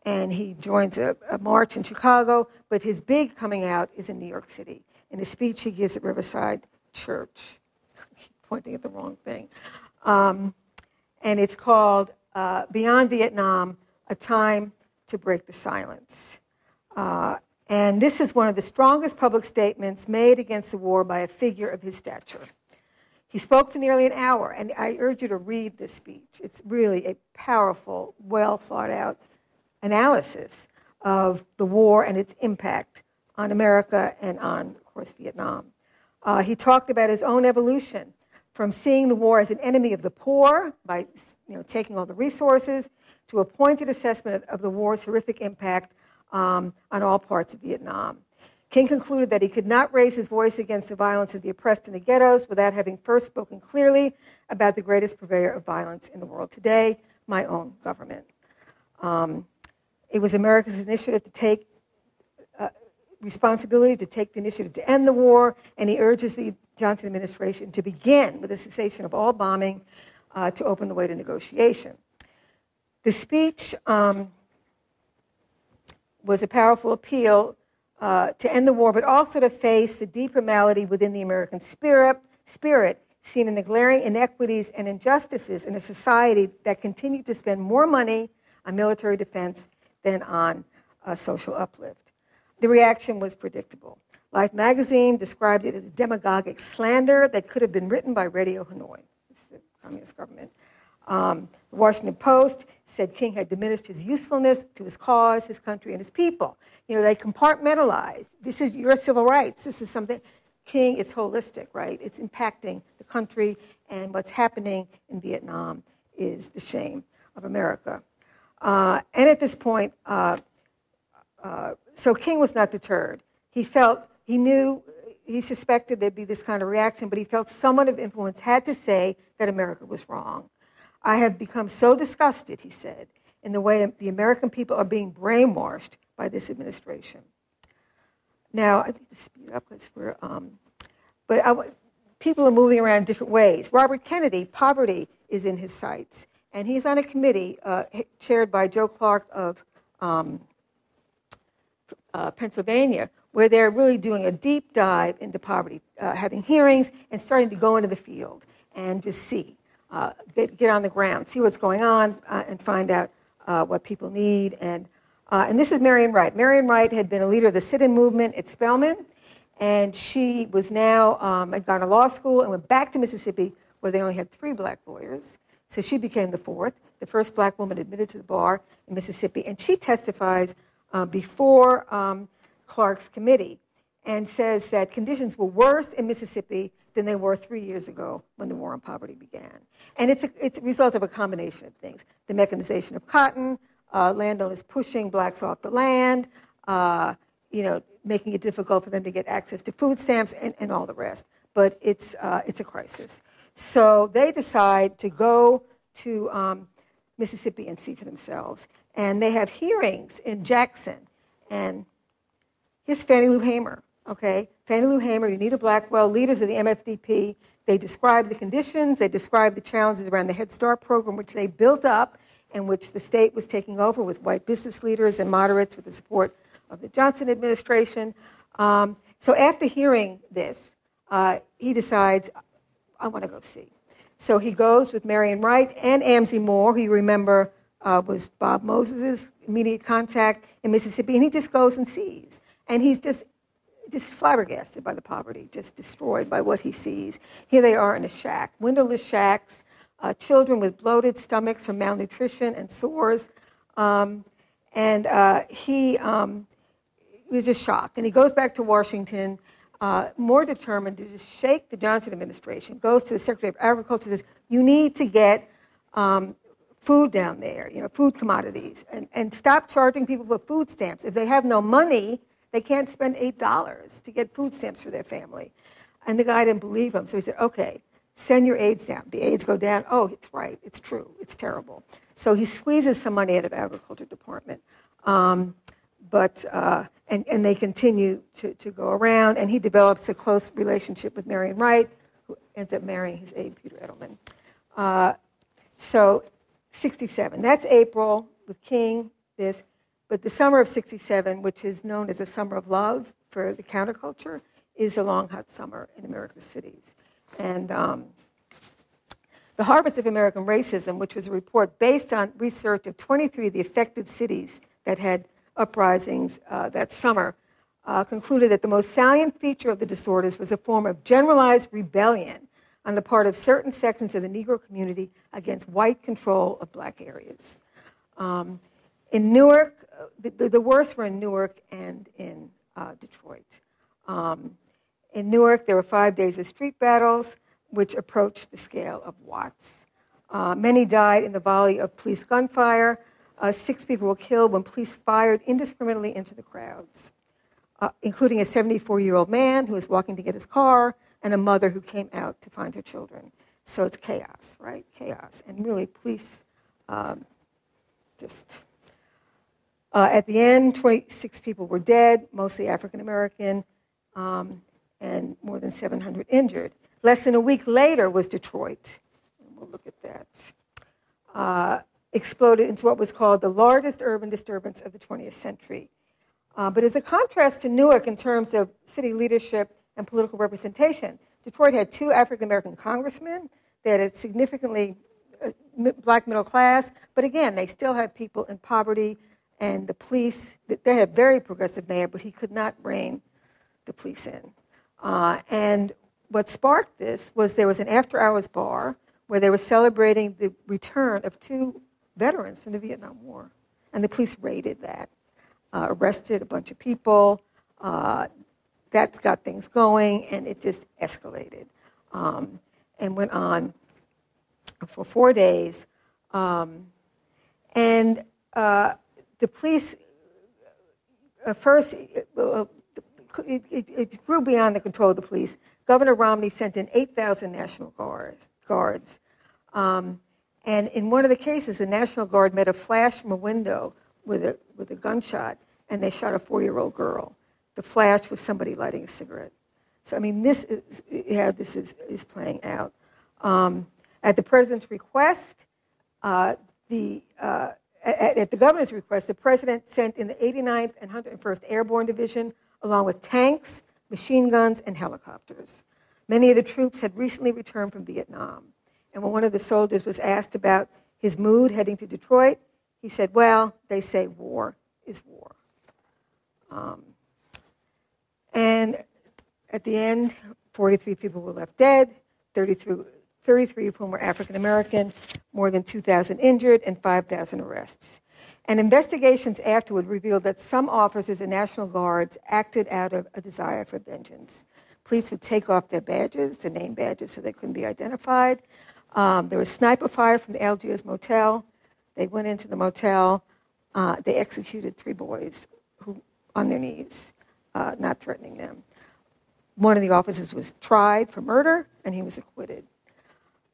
And he joins a, a march in Chicago, but his big coming out is in New York City. In a speech he gives at Riverside Church, pointing at the wrong thing. Um, and it's called uh, Beyond Vietnam, A Time to Break the Silence. Uh, and this is one of the strongest public statements made against the war by a figure of his stature. He spoke for nearly an hour, and I urge you to read this speech. It's really a powerful, well thought out analysis of the war and its impact on America and on, of course, Vietnam. Uh, he talked about his own evolution from seeing the war as an enemy of the poor by you know, taking all the resources to a pointed assessment of, the war's horrific impact um, on all parts of Vietnam. King concluded that he could not raise his voice against the violence of the oppressed in the ghettos without having first spoken clearly about the greatest purveyor of violence in the world today, my own government. Um, it was America's initiative to take uh, responsibility to take the initiative to end the war, and he urges the Johnson administration to begin with the cessation of all bombing uh, to open the way to negotiation. The speech um, was a powerful appeal uh, to end the war, but also to face the deeper malady within the American spirit, spirit seen in the glaring inequities and injustices in a society that continued to spend more money on military defense than on uh, social uplift. The reaction was predictable. Life magazine described it as a demagogic slander that could have been written by Radio Hanoi, the communist government. Um, the Washington Post said King had diminished his usefulness to his cause, his country, and his people. You know, they compartmentalized. This is your civil rights. This is something. King, it's holistic, right? It's impacting the country, and what's happening in Vietnam is the shame of America. Uh, and at this point, uh, uh, so King was not deterred. He felt he knew, he suspected there'd be this kind of reaction, but he felt someone of influence had to say that America was wrong. I have become so disgusted, he said, in the way the American people are being brainwashed by this administration. Now, I think to speed up because we're, um, but I, people are moving around different ways. Robert Kennedy, poverty is in his sights, and he's on a committee uh, chaired by Joe Clark of um, uh, Pennsylvania, where they're really doing a deep dive into poverty, uh, having hearings and starting to go into the field and just see, uh, get, get on the ground, see what's going on, uh, and find out uh, what people need. And, uh, and this is Marian Wright. Marian Wright had been a leader of the sit in movement at Spelman, and she was now, um, had gone to law school and went back to Mississippi, where they only had three black lawyers. So she became the fourth, the first black woman admitted to the bar in Mississippi, and she testifies uh, before. Um, Clark's committee and says that conditions were worse in Mississippi than they were three years ago when the war on poverty began. And it's a, it's a result of a combination of things the mechanization of cotton, uh, landowners pushing blacks off the land, uh, you know, making it difficult for them to get access to food stamps, and, and all the rest. but it's, uh, it's a crisis. So they decide to go to um, Mississippi and see for themselves. And they have hearings in Jackson. And here's Fannie Lou Hamer, okay? Fannie Lou Hamer, Unita Blackwell, leaders of the MFDP. They describe the conditions, they describe the challenges around the Head Start program, which they built up and which the state was taking over with white business leaders and moderates with the support of the Johnson administration. Um, so after hearing this, uh, he decides, I want to go see. So he goes with Marian Wright and Amzie Moore, who you remember uh, was Bob Moses' immediate contact in Mississippi, and he just goes and sees. And he's just, just flabbergasted by the poverty, just destroyed by what he sees. Here they are in a shack, windowless shacks, uh, children with bloated stomachs from malnutrition and sores. Um, and uh, he um, was just shocked. And he goes back to Washington uh, more determined to just shake the Johnson administration, goes to the Secretary of Agriculture, says, you need to get um, food down there, you know, food commodities, and, and stop charging people for food stamps. If they have no money, they can't spend $8 to get food stamps for their family. And the guy didn't believe him, so he said, okay, send your aides down. The aides go down. Oh, it's right. It's true. It's terrible. So he squeezes some money out of agriculture department. Um, but uh, and, and they continue to, to go around. And he develops a close relationship with Marian Wright, who ends up marrying his aide, Peter Edelman. Uh, so, 67. That's April with King, this. But the summer of 67, which is known as a summer of love for the counterculture, is a long, hot summer in America's cities. And um, the Harvest of American Racism, which was a report based on research of 23 of the affected cities that had uprisings uh, that summer, uh, concluded that the most salient feature of the disorders was a form of generalized rebellion on the part of certain sections of the Negro community against white control of black areas. Um, in Newark, uh, the, the, worst were in Newark and in uh, Detroit. Um, in Newark, there were five days of street battles, which approached the scale of Watts. Uh, many died in the volley of police gunfire. Uh, six people were killed when police fired indiscriminately into the crowds, uh, including a 74 year old man who was walking to get his car and a mother who came out to find her children. So it's chaos, right? Chaos. And really, police um, just. Uh, at the end, 26 people were dead, mostly African American, um, and more than 700 injured. Less than a week later was Detroit. And we'll look at that. Uh, exploded into what was called the largest urban disturbance of the 20th century. Uh, but as a contrast to Newark in terms of city leadership and political representation, Detroit had two African American congressmen. They had a significantly uh, black middle class, but again, they still had people in poverty, and the police, they had a very progressive mayor, but he could not rein the police in. Uh, and what sparked this was there was an after hours bar where they were celebrating the return of two veterans from the Vietnam War. And the police raided that, uh, arrested a bunch of people. Uh, that's got things going, and it just escalated um, and went on for four days. Um, and uh, the police, uh, first, uh, it, it, it, grew beyond the control of the police. Governor Romney sent in 8,000 National Guards. guards. Um, and in one of the cases, the National Guard met a flash from a window with a, with a gunshot, and they shot a four year old girl. The flash was somebody lighting a cigarette. So, I mean, this is, yeah, this is, is playing out. Um, at the president's request, uh, the, uh, at, at, the governor's request, the president sent in the 89th and 101st Airborne Division, along with tanks, machine guns, and helicopters. Many of the troops had recently returned from Vietnam. And when one of the soldiers was asked about his mood heading to Detroit, he said, Well, they say war is war. Um, and at the end, 43 people were left dead, 33, 33 of whom were African American, more than 2,000 injured, and 5,000 arrests. And investigations afterward revealed that some officers and National Guards acted out of a desire for vengeance. Police would take off their badges, the name badges, so they couldn't be identified. Um, there was sniper fire from the Algiers motel. They went into the motel. Uh, they executed three boys who on their knees, uh, not threatening them. One of the officers was tried for murder, and he was acquitted.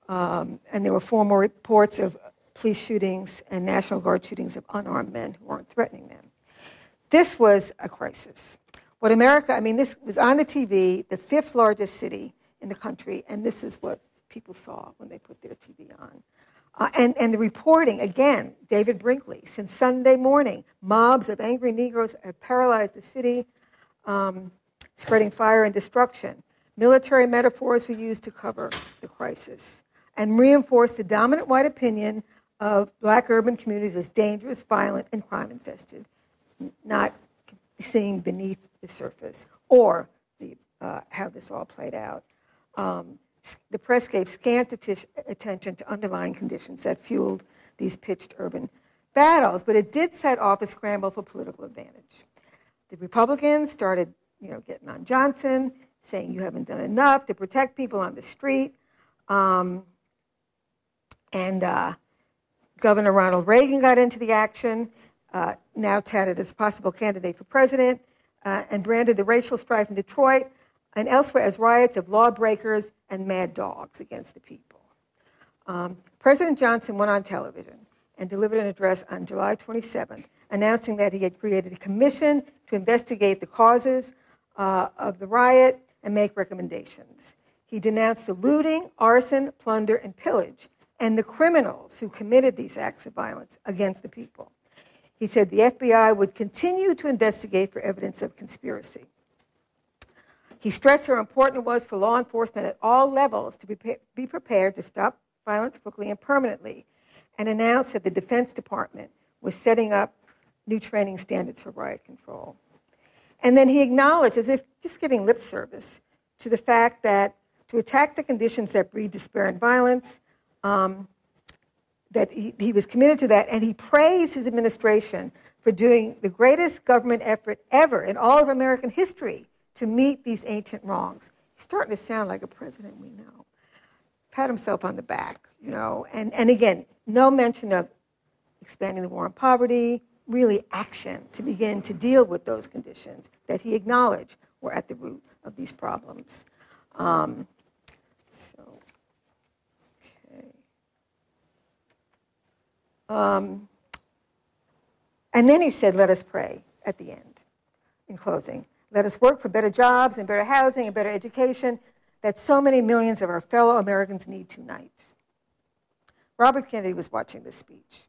Um, and there were four more reports of police shootings and National Guard shootings of unarmed men who weren't threatening them. This was a crisis. What America, I mean, this was on the TV, the fifth largest city in the country, and this is what people saw when they put their TV on. Uh, and, and the reporting, again, David Brinkley, since Sunday morning, mobs of angry Negroes have paralyzed the city, um, spreading fire and destruction. Military metaphors were used to cover the crisis and reinforce the dominant white opinion of black urban communities as dangerous, violent, and crime infested, not seeing beneath the surface or the, uh, how this all played out. Um, the press gave scant attention to underlying conditions that fueled these pitched urban battles, but it did set off a scramble for political advantage. The Republicans started, you know, getting on Johnson, saying you haven't done enough to protect people on the street. Um, and uh, Governor Ronald Reagan got into the action, uh, now touted as a possible candidate for president, uh, and branded the racial strife in Detroit and elsewhere as riots of lawbreakers and mad dogs against the people. Um, President Johnson went on television and delivered an address on July 27th, announcing that he had created a commission to investigate the causes uh, of the riot and make recommendations. He denounced the looting, arson, plunder, and pillage, and the criminals who committed these acts of violence against the people. He said the FBI would continue to investigate for evidence of conspiracy. He stressed how important it was for law enforcement at all levels to be prepared to stop violence quickly and permanently, and announced that the Defense Department was setting up new training standards for riot control. And then he acknowledged, as if just giving lip service, to the fact that to attack the conditions that breed despair and violence, um, that he, he was committed to that, and he praised his administration for doing the greatest government effort ever in all of American history to meet these ancient wrongs. He's starting to sound like a president we know. Pat himself on the back, you know. And, and again, no mention of expanding the war on poverty, really action to begin to deal with those conditions that he acknowledged were at the root of these problems. Um, so, okay. Um, and then he said, let us pray at the end, in closing. Let us work for better jobs and better housing and better education that so many millions of our fellow Americans need tonight. Robert Kennedy was watching this speech,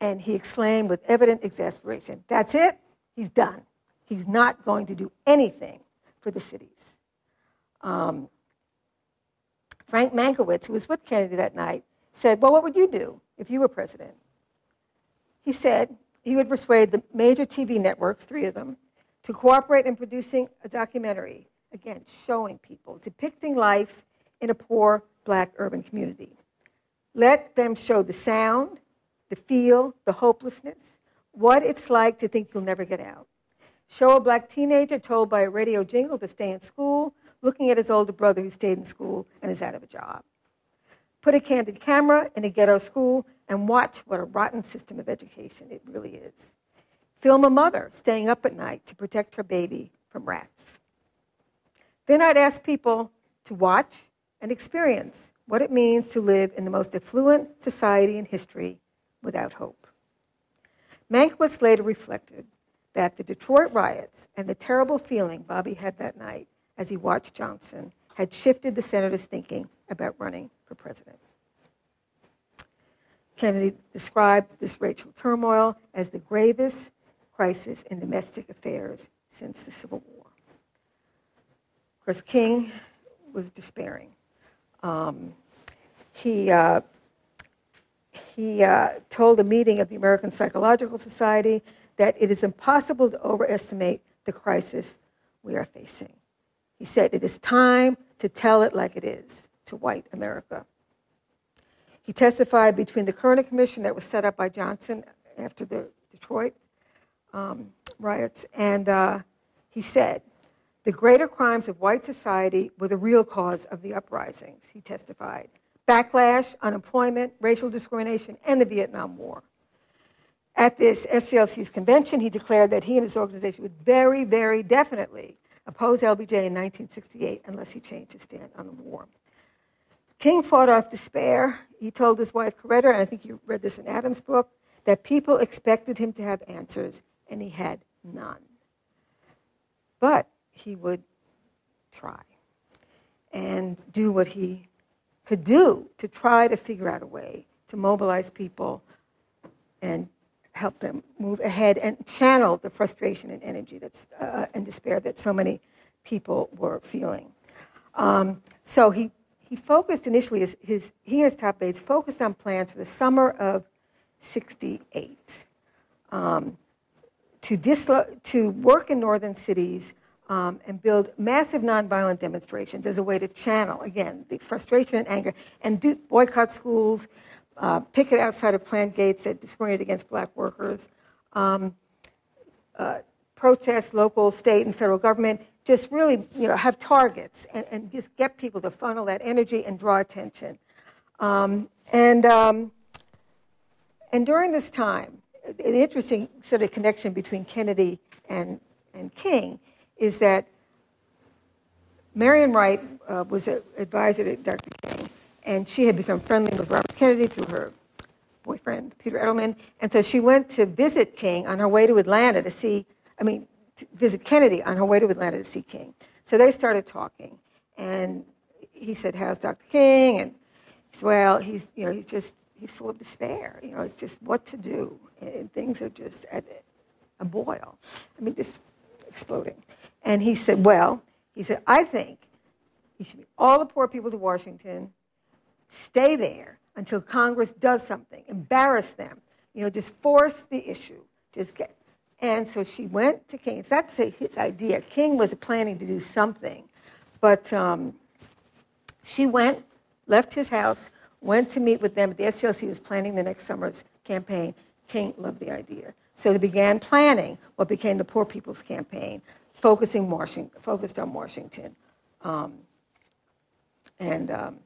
and he exclaimed with evident exasperation, That's it? He's done. He's not going to do anything for the cities. Um, Frank Mankiewicz, who was with Kennedy that night, said, Well, what would you do if you were president? He said he would persuade the major TV networks, three of them, to cooperate in producing a documentary, again, showing people, depicting life in a poor black urban community. Let them show the sound, the feel, the hopelessness, what it's like to think you'll never get out. Show a black teenager told by a radio jingle to stay in school, looking at his older brother who stayed in school and is out of a job. Put a candid camera in a ghetto school and watch what a rotten system of education it really is. Film a mother staying up at night to protect her baby from rats. Then I'd ask people to watch and experience what it means to live in the most affluent society in history without hope. Mankiewicz later reflected that the Detroit riots and the terrible feeling Bobby had that night as he watched Johnson had shifted the senator's thinking about running for president. Kennedy described this racial turmoil as the gravest crisis in domestic affairs since the Civil War. Chris King was despairing. Um, he uh, he uh, told a meeting of the American Psychological Society that it is impossible to overestimate the crisis we are facing. He said, It is time to tell it like it is to white America. He testified between the Kerner Commission that was set up by Johnson after the Detroit um, riots, and uh, he said, the greater crimes of white society were the real cause of the uprisings, he testified. Backlash, unemployment, racial discrimination, and the Vietnam War. At this SCLC's convention, he declared that he and his organization would very, very definitely oppose LBJ in 1968 unless he changed his stand on the war. King fought off despair. He told his wife, Coretta, and I think you read this in Adam's book, that people expected him to have answers, and he had none. But he would try and do what he could do to try to figure out a way to mobilize people and help them move ahead and channel the frustration and energy that's, uh, and despair that so many people were feeling. Um, so he, he focused initially, his, his, he and his top aides focused on plans for the summer of 68 um, to, dislo- to work in northern cities um, and build massive nonviolent demonstrations as a way to channel, again, the frustration and anger, and do, boycott schools, uh, picket outside of plant gates that discriminate against black workers, um, uh, protest local, state, and federal government, just really you know, have targets and, and just get people to funnel that energy and draw attention. Um, and, um, and during this time, an interesting sort of connection between Kennedy and, and King is that Marian Wright uh, was an advisor to Dr. King, and she had become friendly with Robert Kennedy through her boyfriend, Peter Edelman. And so she went to visit King on her way to Atlanta to see, I mean, visit Kennedy on her way to Atlanta to see King. So they started talking, and he said, "How's Dr. King?" And he said, "Well, he's, you know, he's just, he's full of despair. You know, it's just what to do, and things are just at a boil. I mean, just exploding." And he said, Well, he said, I think you should be all the poor people to Washington, stay there until Congress does something, embarrass them, you know, just force the issue. Just get. And so she went to King. It's not to say his idea. King was planning to do something, but um, she went, left his house, went to meet with them. The SCLC was planning the next summer's campaign. King loved the idea. So they began planning what became the Poor People's Campaign, focusing Washington, focused on Washington. Um, and, um,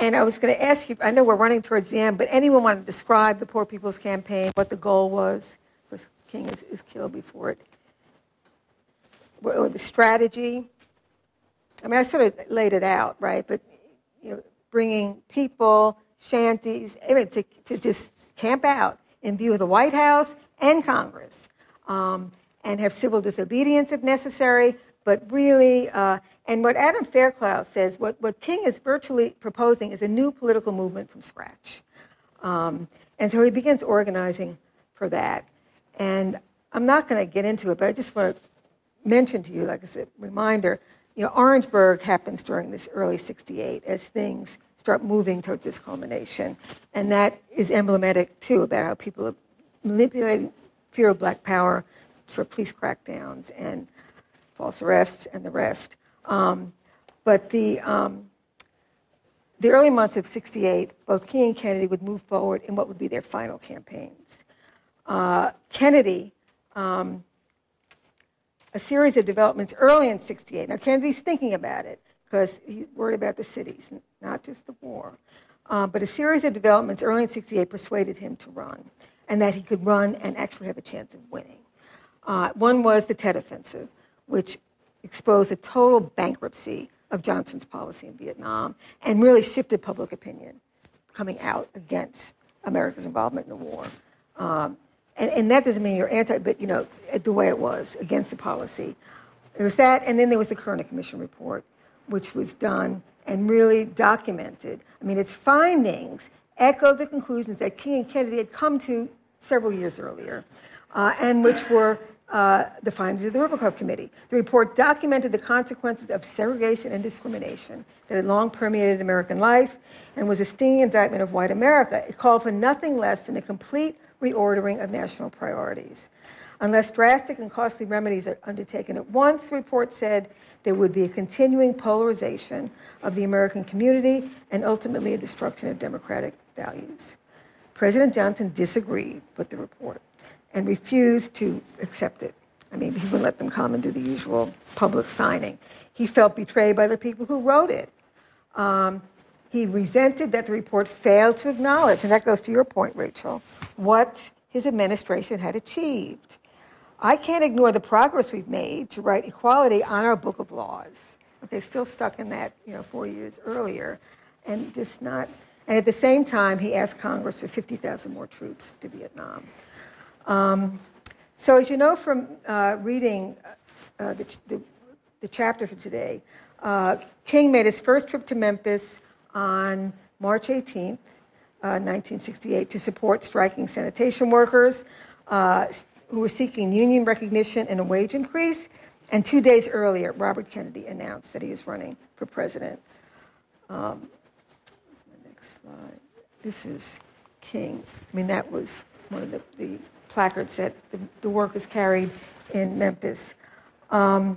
and I was going to ask you, I know we're running towards the end, but anyone want to describe the Poor People's Campaign, what the goal was? Because King is, is killed before it. Or the strategy. I mean, I sort of laid it out, right? But, you know, bringing people, shanties, to, to just camp out in view of the White House and Congress. Um, and have civil disobedience if necessary. But really, uh, and what Adam Fairclough says, what, what King is virtually proposing is a new political movement from scratch. Um, and so he begins organizing for that. And I'm not going to get into it, but I just want to mention to you, like as a reminder, you know, Orangeburg happens during this early 68 as things start moving towards this culmination. And that is emblematic, too, about how people are manipulating fear of black power for police crackdowns and false arrests and the rest. Um, but the, um, the early months of 68, both King and Kennedy would move forward in what would be their final campaigns. Uh, Kennedy, um, a series of developments early in 68. Now, Kennedy's thinking about it because he's worried about the cities, not just the war. Uh, but a series of developments early in 68 persuaded him to run, and that he could run and actually have a chance of winning. Uh, one was the Tet Offensive, which exposed a total bankruptcy of Johnson's policy in Vietnam and really shifted public opinion coming out against America's involvement in the war. Um, and, and, that doesn't mean you're anti, but you know, the way it was against the policy. There was that, and then there was the Kerner Commission report, which was done and really documented. I mean, its findings echoed the conclusions that King and Kennedy had come to several years earlier, uh, and which were uh, the findings of the Ribicoff Committee. The report documented the consequences of segregation and discrimination that had long permeated American life and was a stinging indictment of white America. It called for nothing less than a complete reordering of national priorities. Unless drastic and costly remedies are undertaken at once, the report said there would be a continuing polarization of the American community and ultimately a destruction of democratic values. President Johnson disagreed with the report and refused to accept it. I mean, he wouldn't let them come and do the usual public signing. He felt betrayed by the people who wrote it. Um, he resented that the report failed to acknowledge, and that goes to your point, Rachel, what his administration had achieved. I can't ignore the progress we've made to write equality on our book of laws. Okay, still stuck in that, you know, four years earlier, and just not. And at the same time, he asked Congress for 50,000 more troops to Vietnam. Um, so, as you know from uh, reading uh, the, the, the, chapter for today, uh, King made his first trip to Memphis on March 18th, 1968, uh, to support striking sanitation workers uh, who were seeking union recognition and a wage increase. And two days earlier, Robert Kennedy announced that he was running for president. Um? This is King. I mean, that was one of the, the placards that the, the workers carried in Memphis. Um,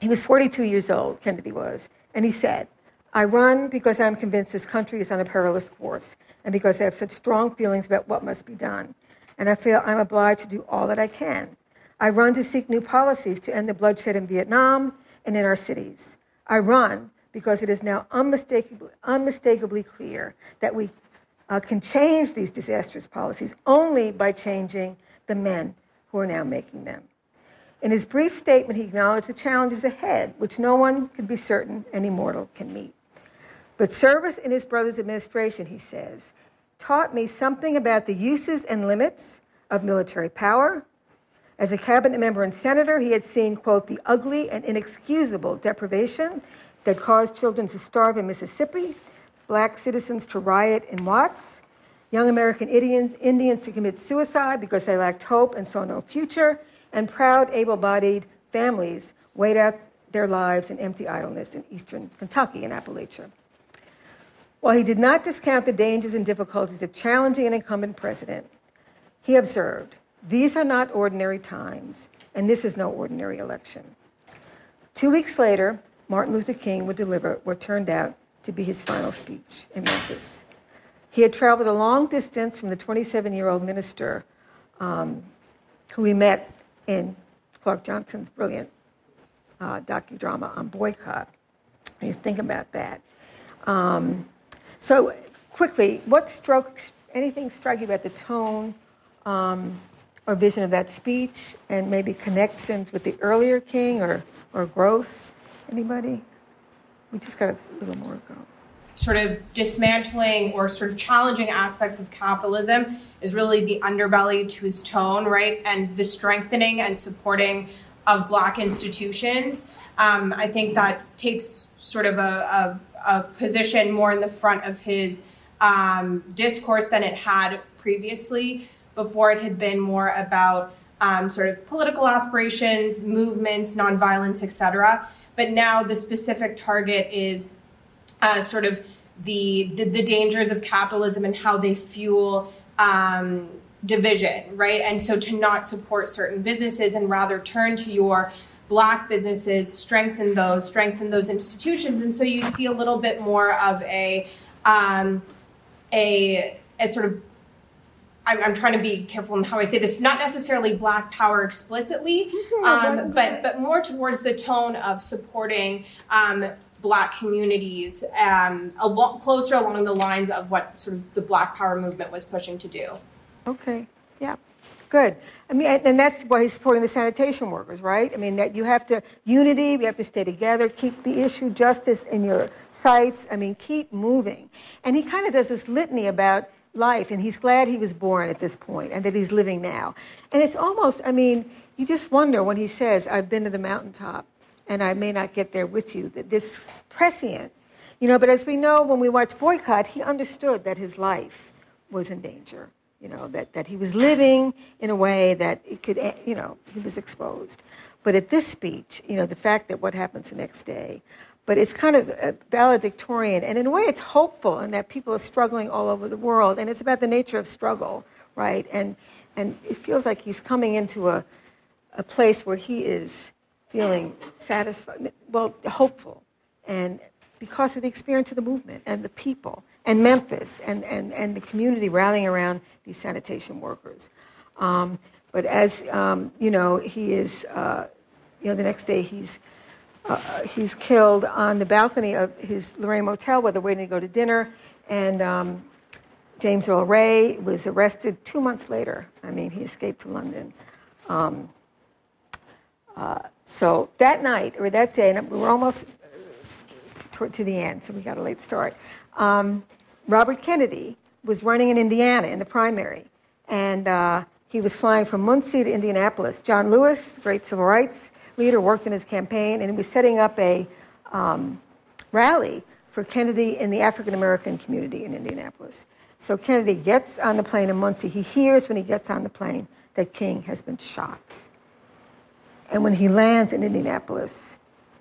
he was 42 years old, Kennedy was, and he said, I run because I'm convinced this country is on a perilous course and because I have such strong feelings about what must be done. And I feel I'm obliged to do all that I can. I run to seek new policies to end the bloodshed in Vietnam and in our cities. I run because it is now unmistakably, unmistakably clear that we uh, can change these disastrous policies only by changing the men who are now making them. In his brief statement, he acknowledged the challenges ahead, which no one could be certain any mortal can meet. But service in his brother's administration, he says, taught me something about the uses and limits of military power. As a cabinet member and senator, he had seen, quote, the ugly and inexcusable deprivation that caused children to starve in Mississippi, black citizens to riot in Watts, young American Indians to commit suicide because they lacked hope and saw no future, and proud, able bodied families wait out their lives in empty idleness in eastern Kentucky and Appalachia. While he did not discount the dangers and difficulties of challenging an incumbent president, he observed, These are not ordinary times, and this is no ordinary election. Two weeks later, Martin Luther King would deliver what turned out to be his final speech in Memphis. He had traveled a long distance from the 27 year old minister um, who he met in Clark Johnson's brilliant uh, docudrama on boycott. You think about that. Um, so, quickly, what struck, anything struck you about the tone um, or vision of that speech and maybe connections with the earlier king or, or growth? Anybody? We just got a little more sort of dismantling or sort of challenging aspects of capitalism is really the underbelly to his tone, right? And the strengthening and supporting of black institutions. Um, I think that takes sort of a, a a position more in the front of his um, discourse than it had previously. Before it had been more about um, sort of political aspirations, movements, nonviolence, etc. But now the specific target is uh, sort of the, the, the dangers of capitalism and how they fuel um, division, right? And so to not support certain businesses and rather turn to your black businesses, strengthen those, strengthen those institutions. And so you see a little bit more of a, um, a, a sort of I'm, I'm, trying to be careful in how I say this, not necessarily black power explicitly, um, but but more towards the tone of supporting um, black communities um, a lot closer along the lines of what sort of the black power movement was pushing to do. Okay, yeah. Good. I mean, and that's why he's supporting the sanitation workers, right? I mean, that you have to, unity, we have to stay together, keep the issue justice in your sights. I mean, keep moving. And he kind of does this litany about life, and he's glad he was born at this point and that he's living now. And it's almost, I mean, you just wonder when he says, I've been to the mountaintop and I may not get there with you, that this prescient. You know, but as we know when we watch Boycott, he understood that his life was in danger you know, that, that he was living in a way that it could, eh, you know, he was exposed. But at this speech, you know, the fact that what happens the next day, but it's kind of valedictorian, and in a way it's hopeful in that people are struggling all over the world, and it's about the nature of struggle, right? And, and it feels like he's coming into a, a place where he is feeling satisfied, well, hopeful, and because of the experience of the movement and the people and Memphis and, and, and the community rallying around these sanitation workers. Um, but as um, you know, he is, uh, you know, the next day he's, uh, he's killed on the balcony of his Lorraine Motel where they're waiting to go to dinner. And um, James Earl Ray was arrested two months later. I mean, he escaped to London. Um, Uh, so that night or that day, and we were almost to, to the end, so we got a late start. Um, Robert Kennedy was running in Indiana in the primary, and uh, he was flying from Muncie to Indianapolis. John Lewis, the great civil rights leader, worked in his campaign, and he was setting up a um, rally for Kennedy in the African American community in Indianapolis. So Kennedy gets on the plane in Muncie. He hears when he gets on the plane that King has been shot. And when he lands in Indianapolis,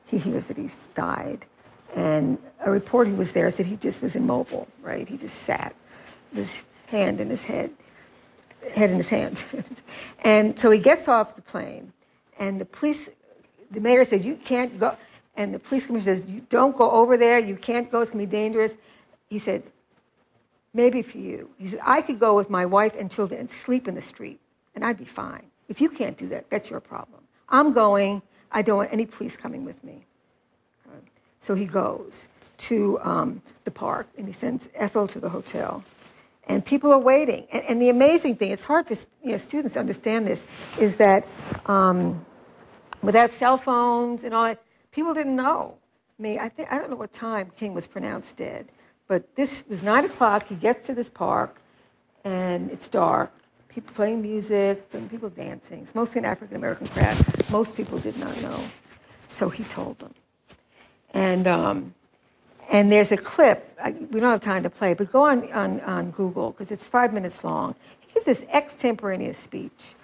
he hears that he's died. And a reporter who was there said he just was immobile, right? He just sat, with his hand in his head, head in his hands. and so he gets off the plane, and the police, the mayor says, You can't go. And the police commissioner says, You don't go over there. You can't go. It's going to be dangerous. He said, Maybe for you. He said, I could go with my wife and children and sleep in the street, and I'd be fine. If you can't do that, that's your problem. I'm going. I don't want any police coming with me. So he goes to um, the park and he sends Ethel to the hotel. And people are waiting. And, and the amazing thing, it's hard for you know, students to understand this, is that um, without cell phones and all that, people didn't know. Mean, I, think, I don't know what time King was pronounced dead, but this was 9 o'clock. He gets to this park, and it's dark. People playing music, and people dancing. It's mostly an African American crowd. Most people did not know. So he told them. And, um, and there's a clip, I, we don't have time to play, but go on, on, on Google because it's five minutes long. He gives this extemporaneous speech.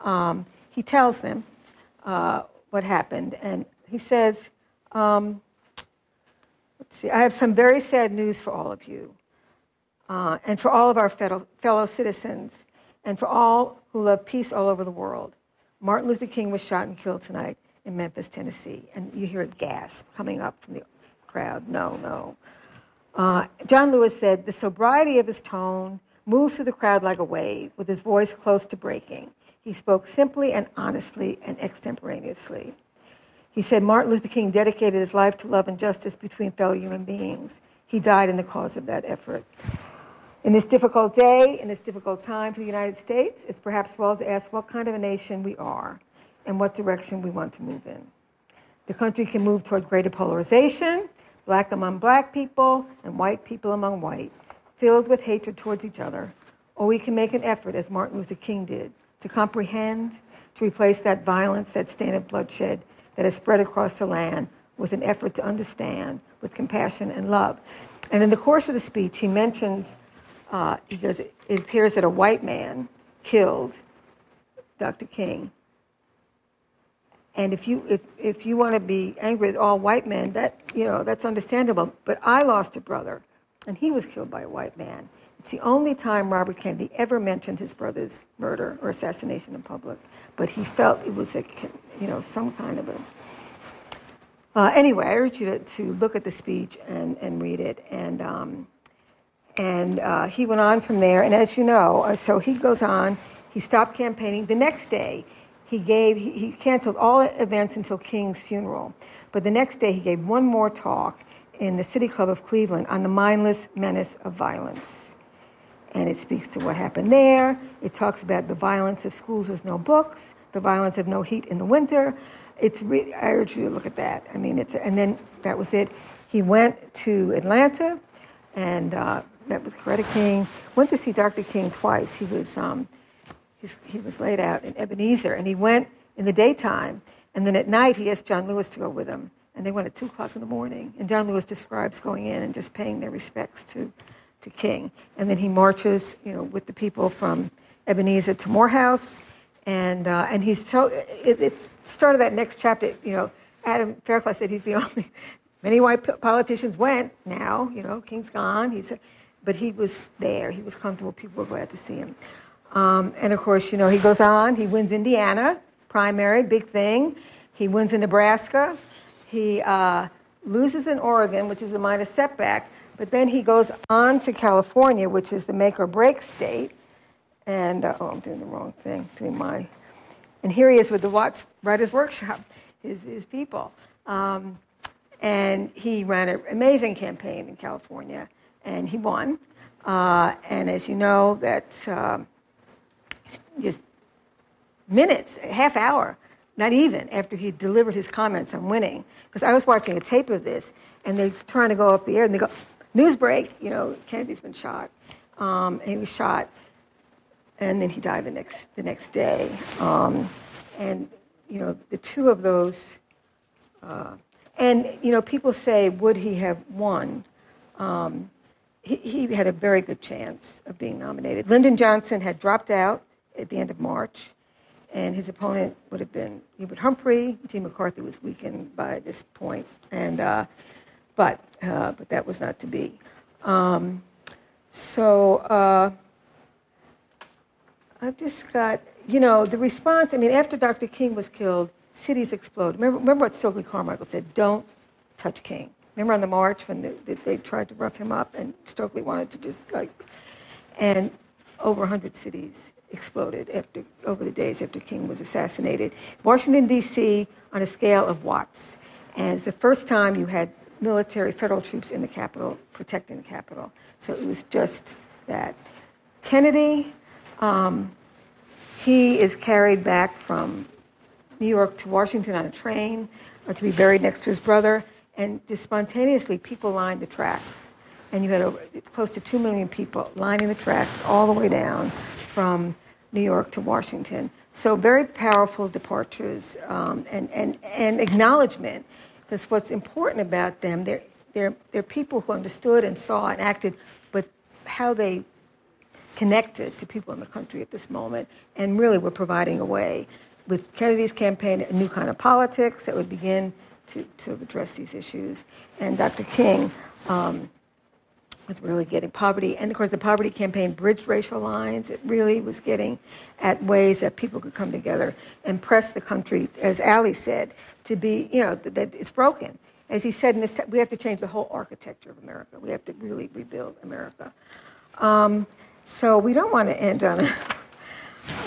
Um, he tells them uh, what happened, and he says, um, let's see, I have some very sad news for all of you, uh, and for all of our fellow, fellow citizens, and for all who love peace all over the world. Martin Luther King was shot and killed tonight in Memphis, Tennessee. And you hear a gasp coming up from the crowd. No, no. Uh, John Lewis said, The sobriety of his tone moved through the crowd like a wave, with his voice close to breaking. He spoke simply and honestly and extemporaneously. He said Martin Luther King dedicated his life to love and justice between fellow human beings. He died in the cause of that effort. In this difficult day, in this difficult time for the United States, it's perhaps well to ask what kind of a nation we are and what direction we want to move in. The country can move toward greater polarization, black among black people and white people among white, filled with hatred towards each other. Or we can make an effort, as Martin Luther King did, to comprehend, to replace that violence, that stain of bloodshed that has spread across the land with an effort to understand, with compassion and love. And in the course of the speech, he mentions, uh, he goes, it appears that a white man killed Dr. King and if you if, if you want to be angry with all white men, that you know that's understandable. But I lost a brother, and he was killed by a white man. It's the only time Robert Kennedy ever mentioned his brother's murder or assassination in public. But he felt it was a you know some kind of a. Uh, anyway, I urge you to, to look at the speech and, and read it. And um, and uh, he went on from there. And as you know, uh, so he goes on. He stopped campaigning. The next day, he gave he, he canceled all events until King's funeral. But the next day he gave one more talk in the City Club of Cleveland on the mindless menace of violence. And it speaks to what happened there. It talks about the violence of schools with no books, the violence of no heat in the winter. It's re- I urge you to look at that. I mean, it's and then that was it. He went to Atlanta and uh, met with Coretta King. Went to see Dr. King twice. He was um, he was laid out in Ebenezer, and he went in the daytime, and then at night he asked John Lewis to go with him, and they went at two o'clock in the morning. And John Lewis describes going in and just paying their respects to, to King, and then he marches, you know, with the people from Ebenezer to Morehouse, and uh, and he's so it, started that next chapter, you know. Adam Fairclough said he's the only. Many white politicians went. Now, you know, King's gone. He's, but he was there. He was comfortable. People were glad to see him. Um, and of course, you know, he goes on, he wins Indiana, primary, big thing. He wins in Nebraska. He uh, loses in Oregon, which is a minor setback. But then he goes on to California, which is the make or break state. And, uh, oh, I'm doing the wrong thing, doing my. And here he is with the Watts Writers Workshop, his, his people. Um, and he ran an amazing campaign in California, and he won. Uh, and as you know, that um, just minutes, half hour not even after he delivered his comments on winning. Because I was watching a tape of this, and they're trying to go up the air, and they go, news break, you know, Kennedy's been shot. Um, he was shot, and then he died the next, the next day. Um, and, you know, the two of those, uh, and, you know, people say, would he have won? Um, he, he had a very good chance of being nominated. Lyndon Johnson had dropped out at the end of March and his opponent would have been Hubert Humphrey. Gene McCarthy was weakened by this point, and uh, but uh, but that was not to be. Um, so uh, I've just got you know the response. I mean, after Dr. King was killed, cities exploded. Remember, remember what Stokely Carmichael said: "Don't touch King." Remember on the march when they, they tried to rough him up, and Stokely wanted to just like, and over 100 cities exploded after, over the days after King was assassinated. Washington, D.C., on a scale of watts. And it's the first time you had military, federal troops in the Capitol protecting the Capitol. So it was just that. Kennedy, um, he is carried back from New York to Washington on a train uh, to be buried next to his brother. And just spontaneously, people lined the tracks. And you had over, close to 2 million people lining the tracks all the way down from New York to Washington. So very powerful departures um, and, and, and acknowledgement, because what's important about them, they're, they're, they're people who understood and saw and acted, but how they connected to people in the country at this moment, and really were providing a way with Kennedy's campaign, a new kind of politics that would begin to, to address these issues. And Dr. King, um, was really getting poverty. And of course, the poverty campaign bridged racial lines. It really was getting at ways that people could come together and press the country, as Ali said, to be, you know, that, that it's broken. As he said, in this, we have to change the whole architecture of America. We have to really rebuild America. Um, so we don't want to end on a,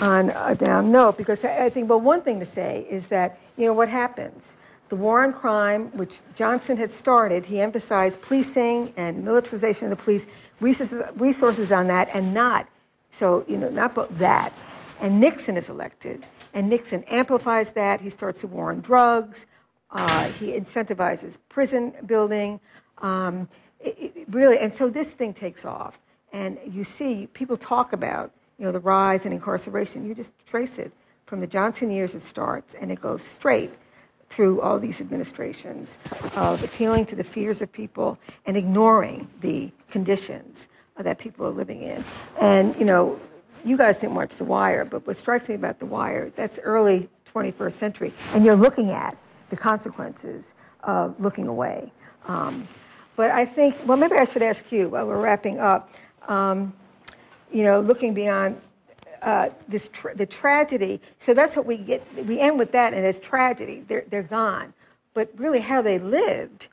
on a down note because I think, well, one thing to say is that, you know, what happens? The war on crime, which Johnson had started, he emphasized policing and militarization of the police, resources, resources on that, and not, so, you know, not but that. And Nixon is elected, and Nixon amplifies that. He starts the war on drugs. Uh, he incentivizes prison building. Um, it, it really, and so this thing takes off. And you see, people talk about, you know, the rise in incarceration. You just trace it from the Johnson years. It starts, and it goes straight through all these administrations of appealing to the fears of people and ignoring the conditions that people are living in. And, you know, you guys didn't watch The Wire, but what strikes me about The Wire, that's early 21st century, and you're looking at the consequences of looking away. Um, but I think, well, maybe I should ask you while we're wrapping up, um, you know, looking beyond uh, this tra- the tragedy. So that's what we get. We end with that, and it's tragedy. They're they're gone, but really how they lived,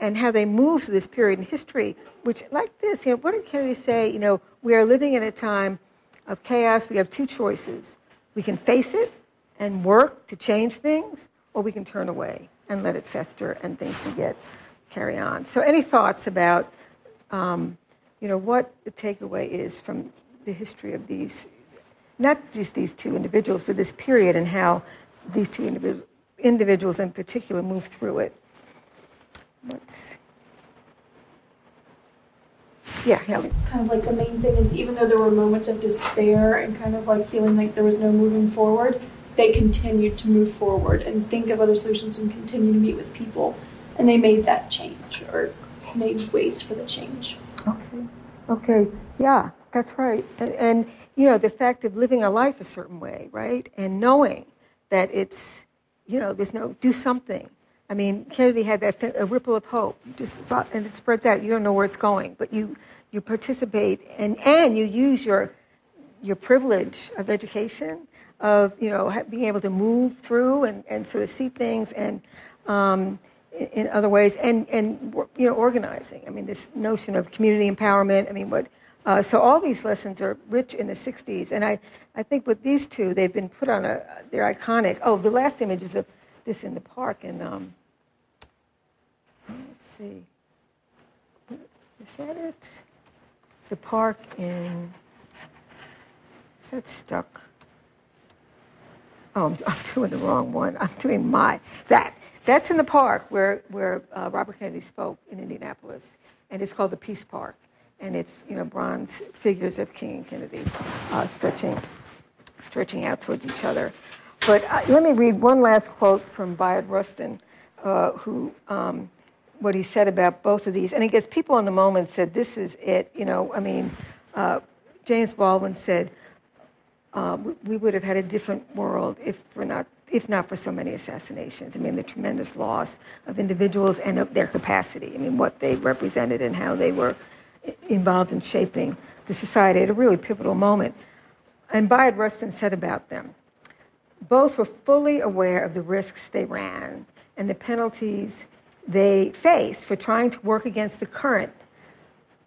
and how they moved through this period in history. Which, like this, you know, what did Kennedy say? You know, we are living in a time of chaos. We have two choices: we can face it and work to change things, or we can turn away and let it fester, and things can get carry on. So, any thoughts about? Um, you know what the takeaway is from the history of these not just these two individuals, but this period and how these two individuals, individuals in particular move through it. What's yeah, Haley. Kind of like the main thing is even though there were moments of despair and kind of like feeling like there was no moving forward, they continued to move forward and think of other solutions and continue to meet with people. And they made that change or made ways for the change. Okay. Okay. Yeah, that's right. And, and you know, the fact of living a life a certain way, right? And knowing that it's, you know, there's no, do something. I mean, Kennedy had that a ripple of hope, just and it spreads out. You don't know where it's going, but you you participate and and you use your your privilege of education, of you know being able to move through and, and sort of see things and um, in, other ways, and and you know organizing. I mean, this notion of community empowerment. I mean, what uh, so all these lessons are rich in the 60s. And I, I think with these two, they've been put on a, they're iconic. Oh, the last image is of this in the park. And um, let's see. Is that it? The park in, is that stuck? Oh, I'm, I'm doing the wrong one. I'm doing my that. That's in the park where where uh, Robert Kennedy spoke in Indianapolis, and it's called the Peace Park, and it's you know bronze figures of King and Kennedy uh, stretching stretching out towards each other. But uh, let me read one last quote from Bayard Rustin, uh, who um, what he said about both of these, and I guess people in the moment said, "This is it." You know, I mean, uh, James Baldwin said, uh, we, would have had a different world if for not if not for so many assassinations. I mean, the tremendous loss of individuals and of their capacity. I mean, what they represented and how they were involved in shaping the society at a really pivotal moment. And Bayard Rustin said about them, both were fully aware of the risks they ran and the penalties they faced for trying to work against the current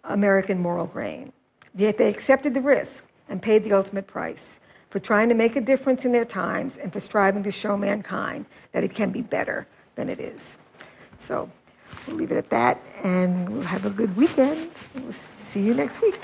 American moral grain. Yet they accepted the risk and paid the ultimate price for trying to make a difference in their times and for striving to show mankind that it can be better than it is. So we'll leave it at that and we'll have a good weekend. We'll see you next week.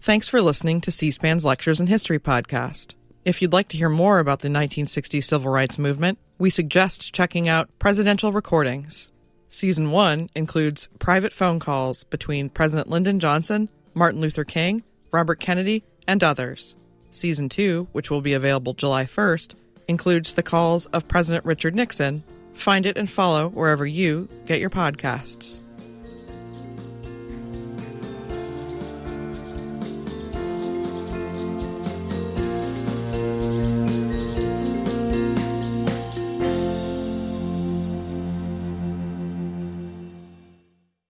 Thanks for listening to C SPAN's Lectures in History podcast. If you'd like to hear more about the 1960s civil rights movement, we suggest checking out Presidential Recordings. Season 1 includes private phone calls between President Lyndon Johnson, Martin Luther King, Robert Kennedy, and others. Season 2, which will be available July 1st, includes the calls of President Richard Nixon. Find it and follow wherever you get your podcasts.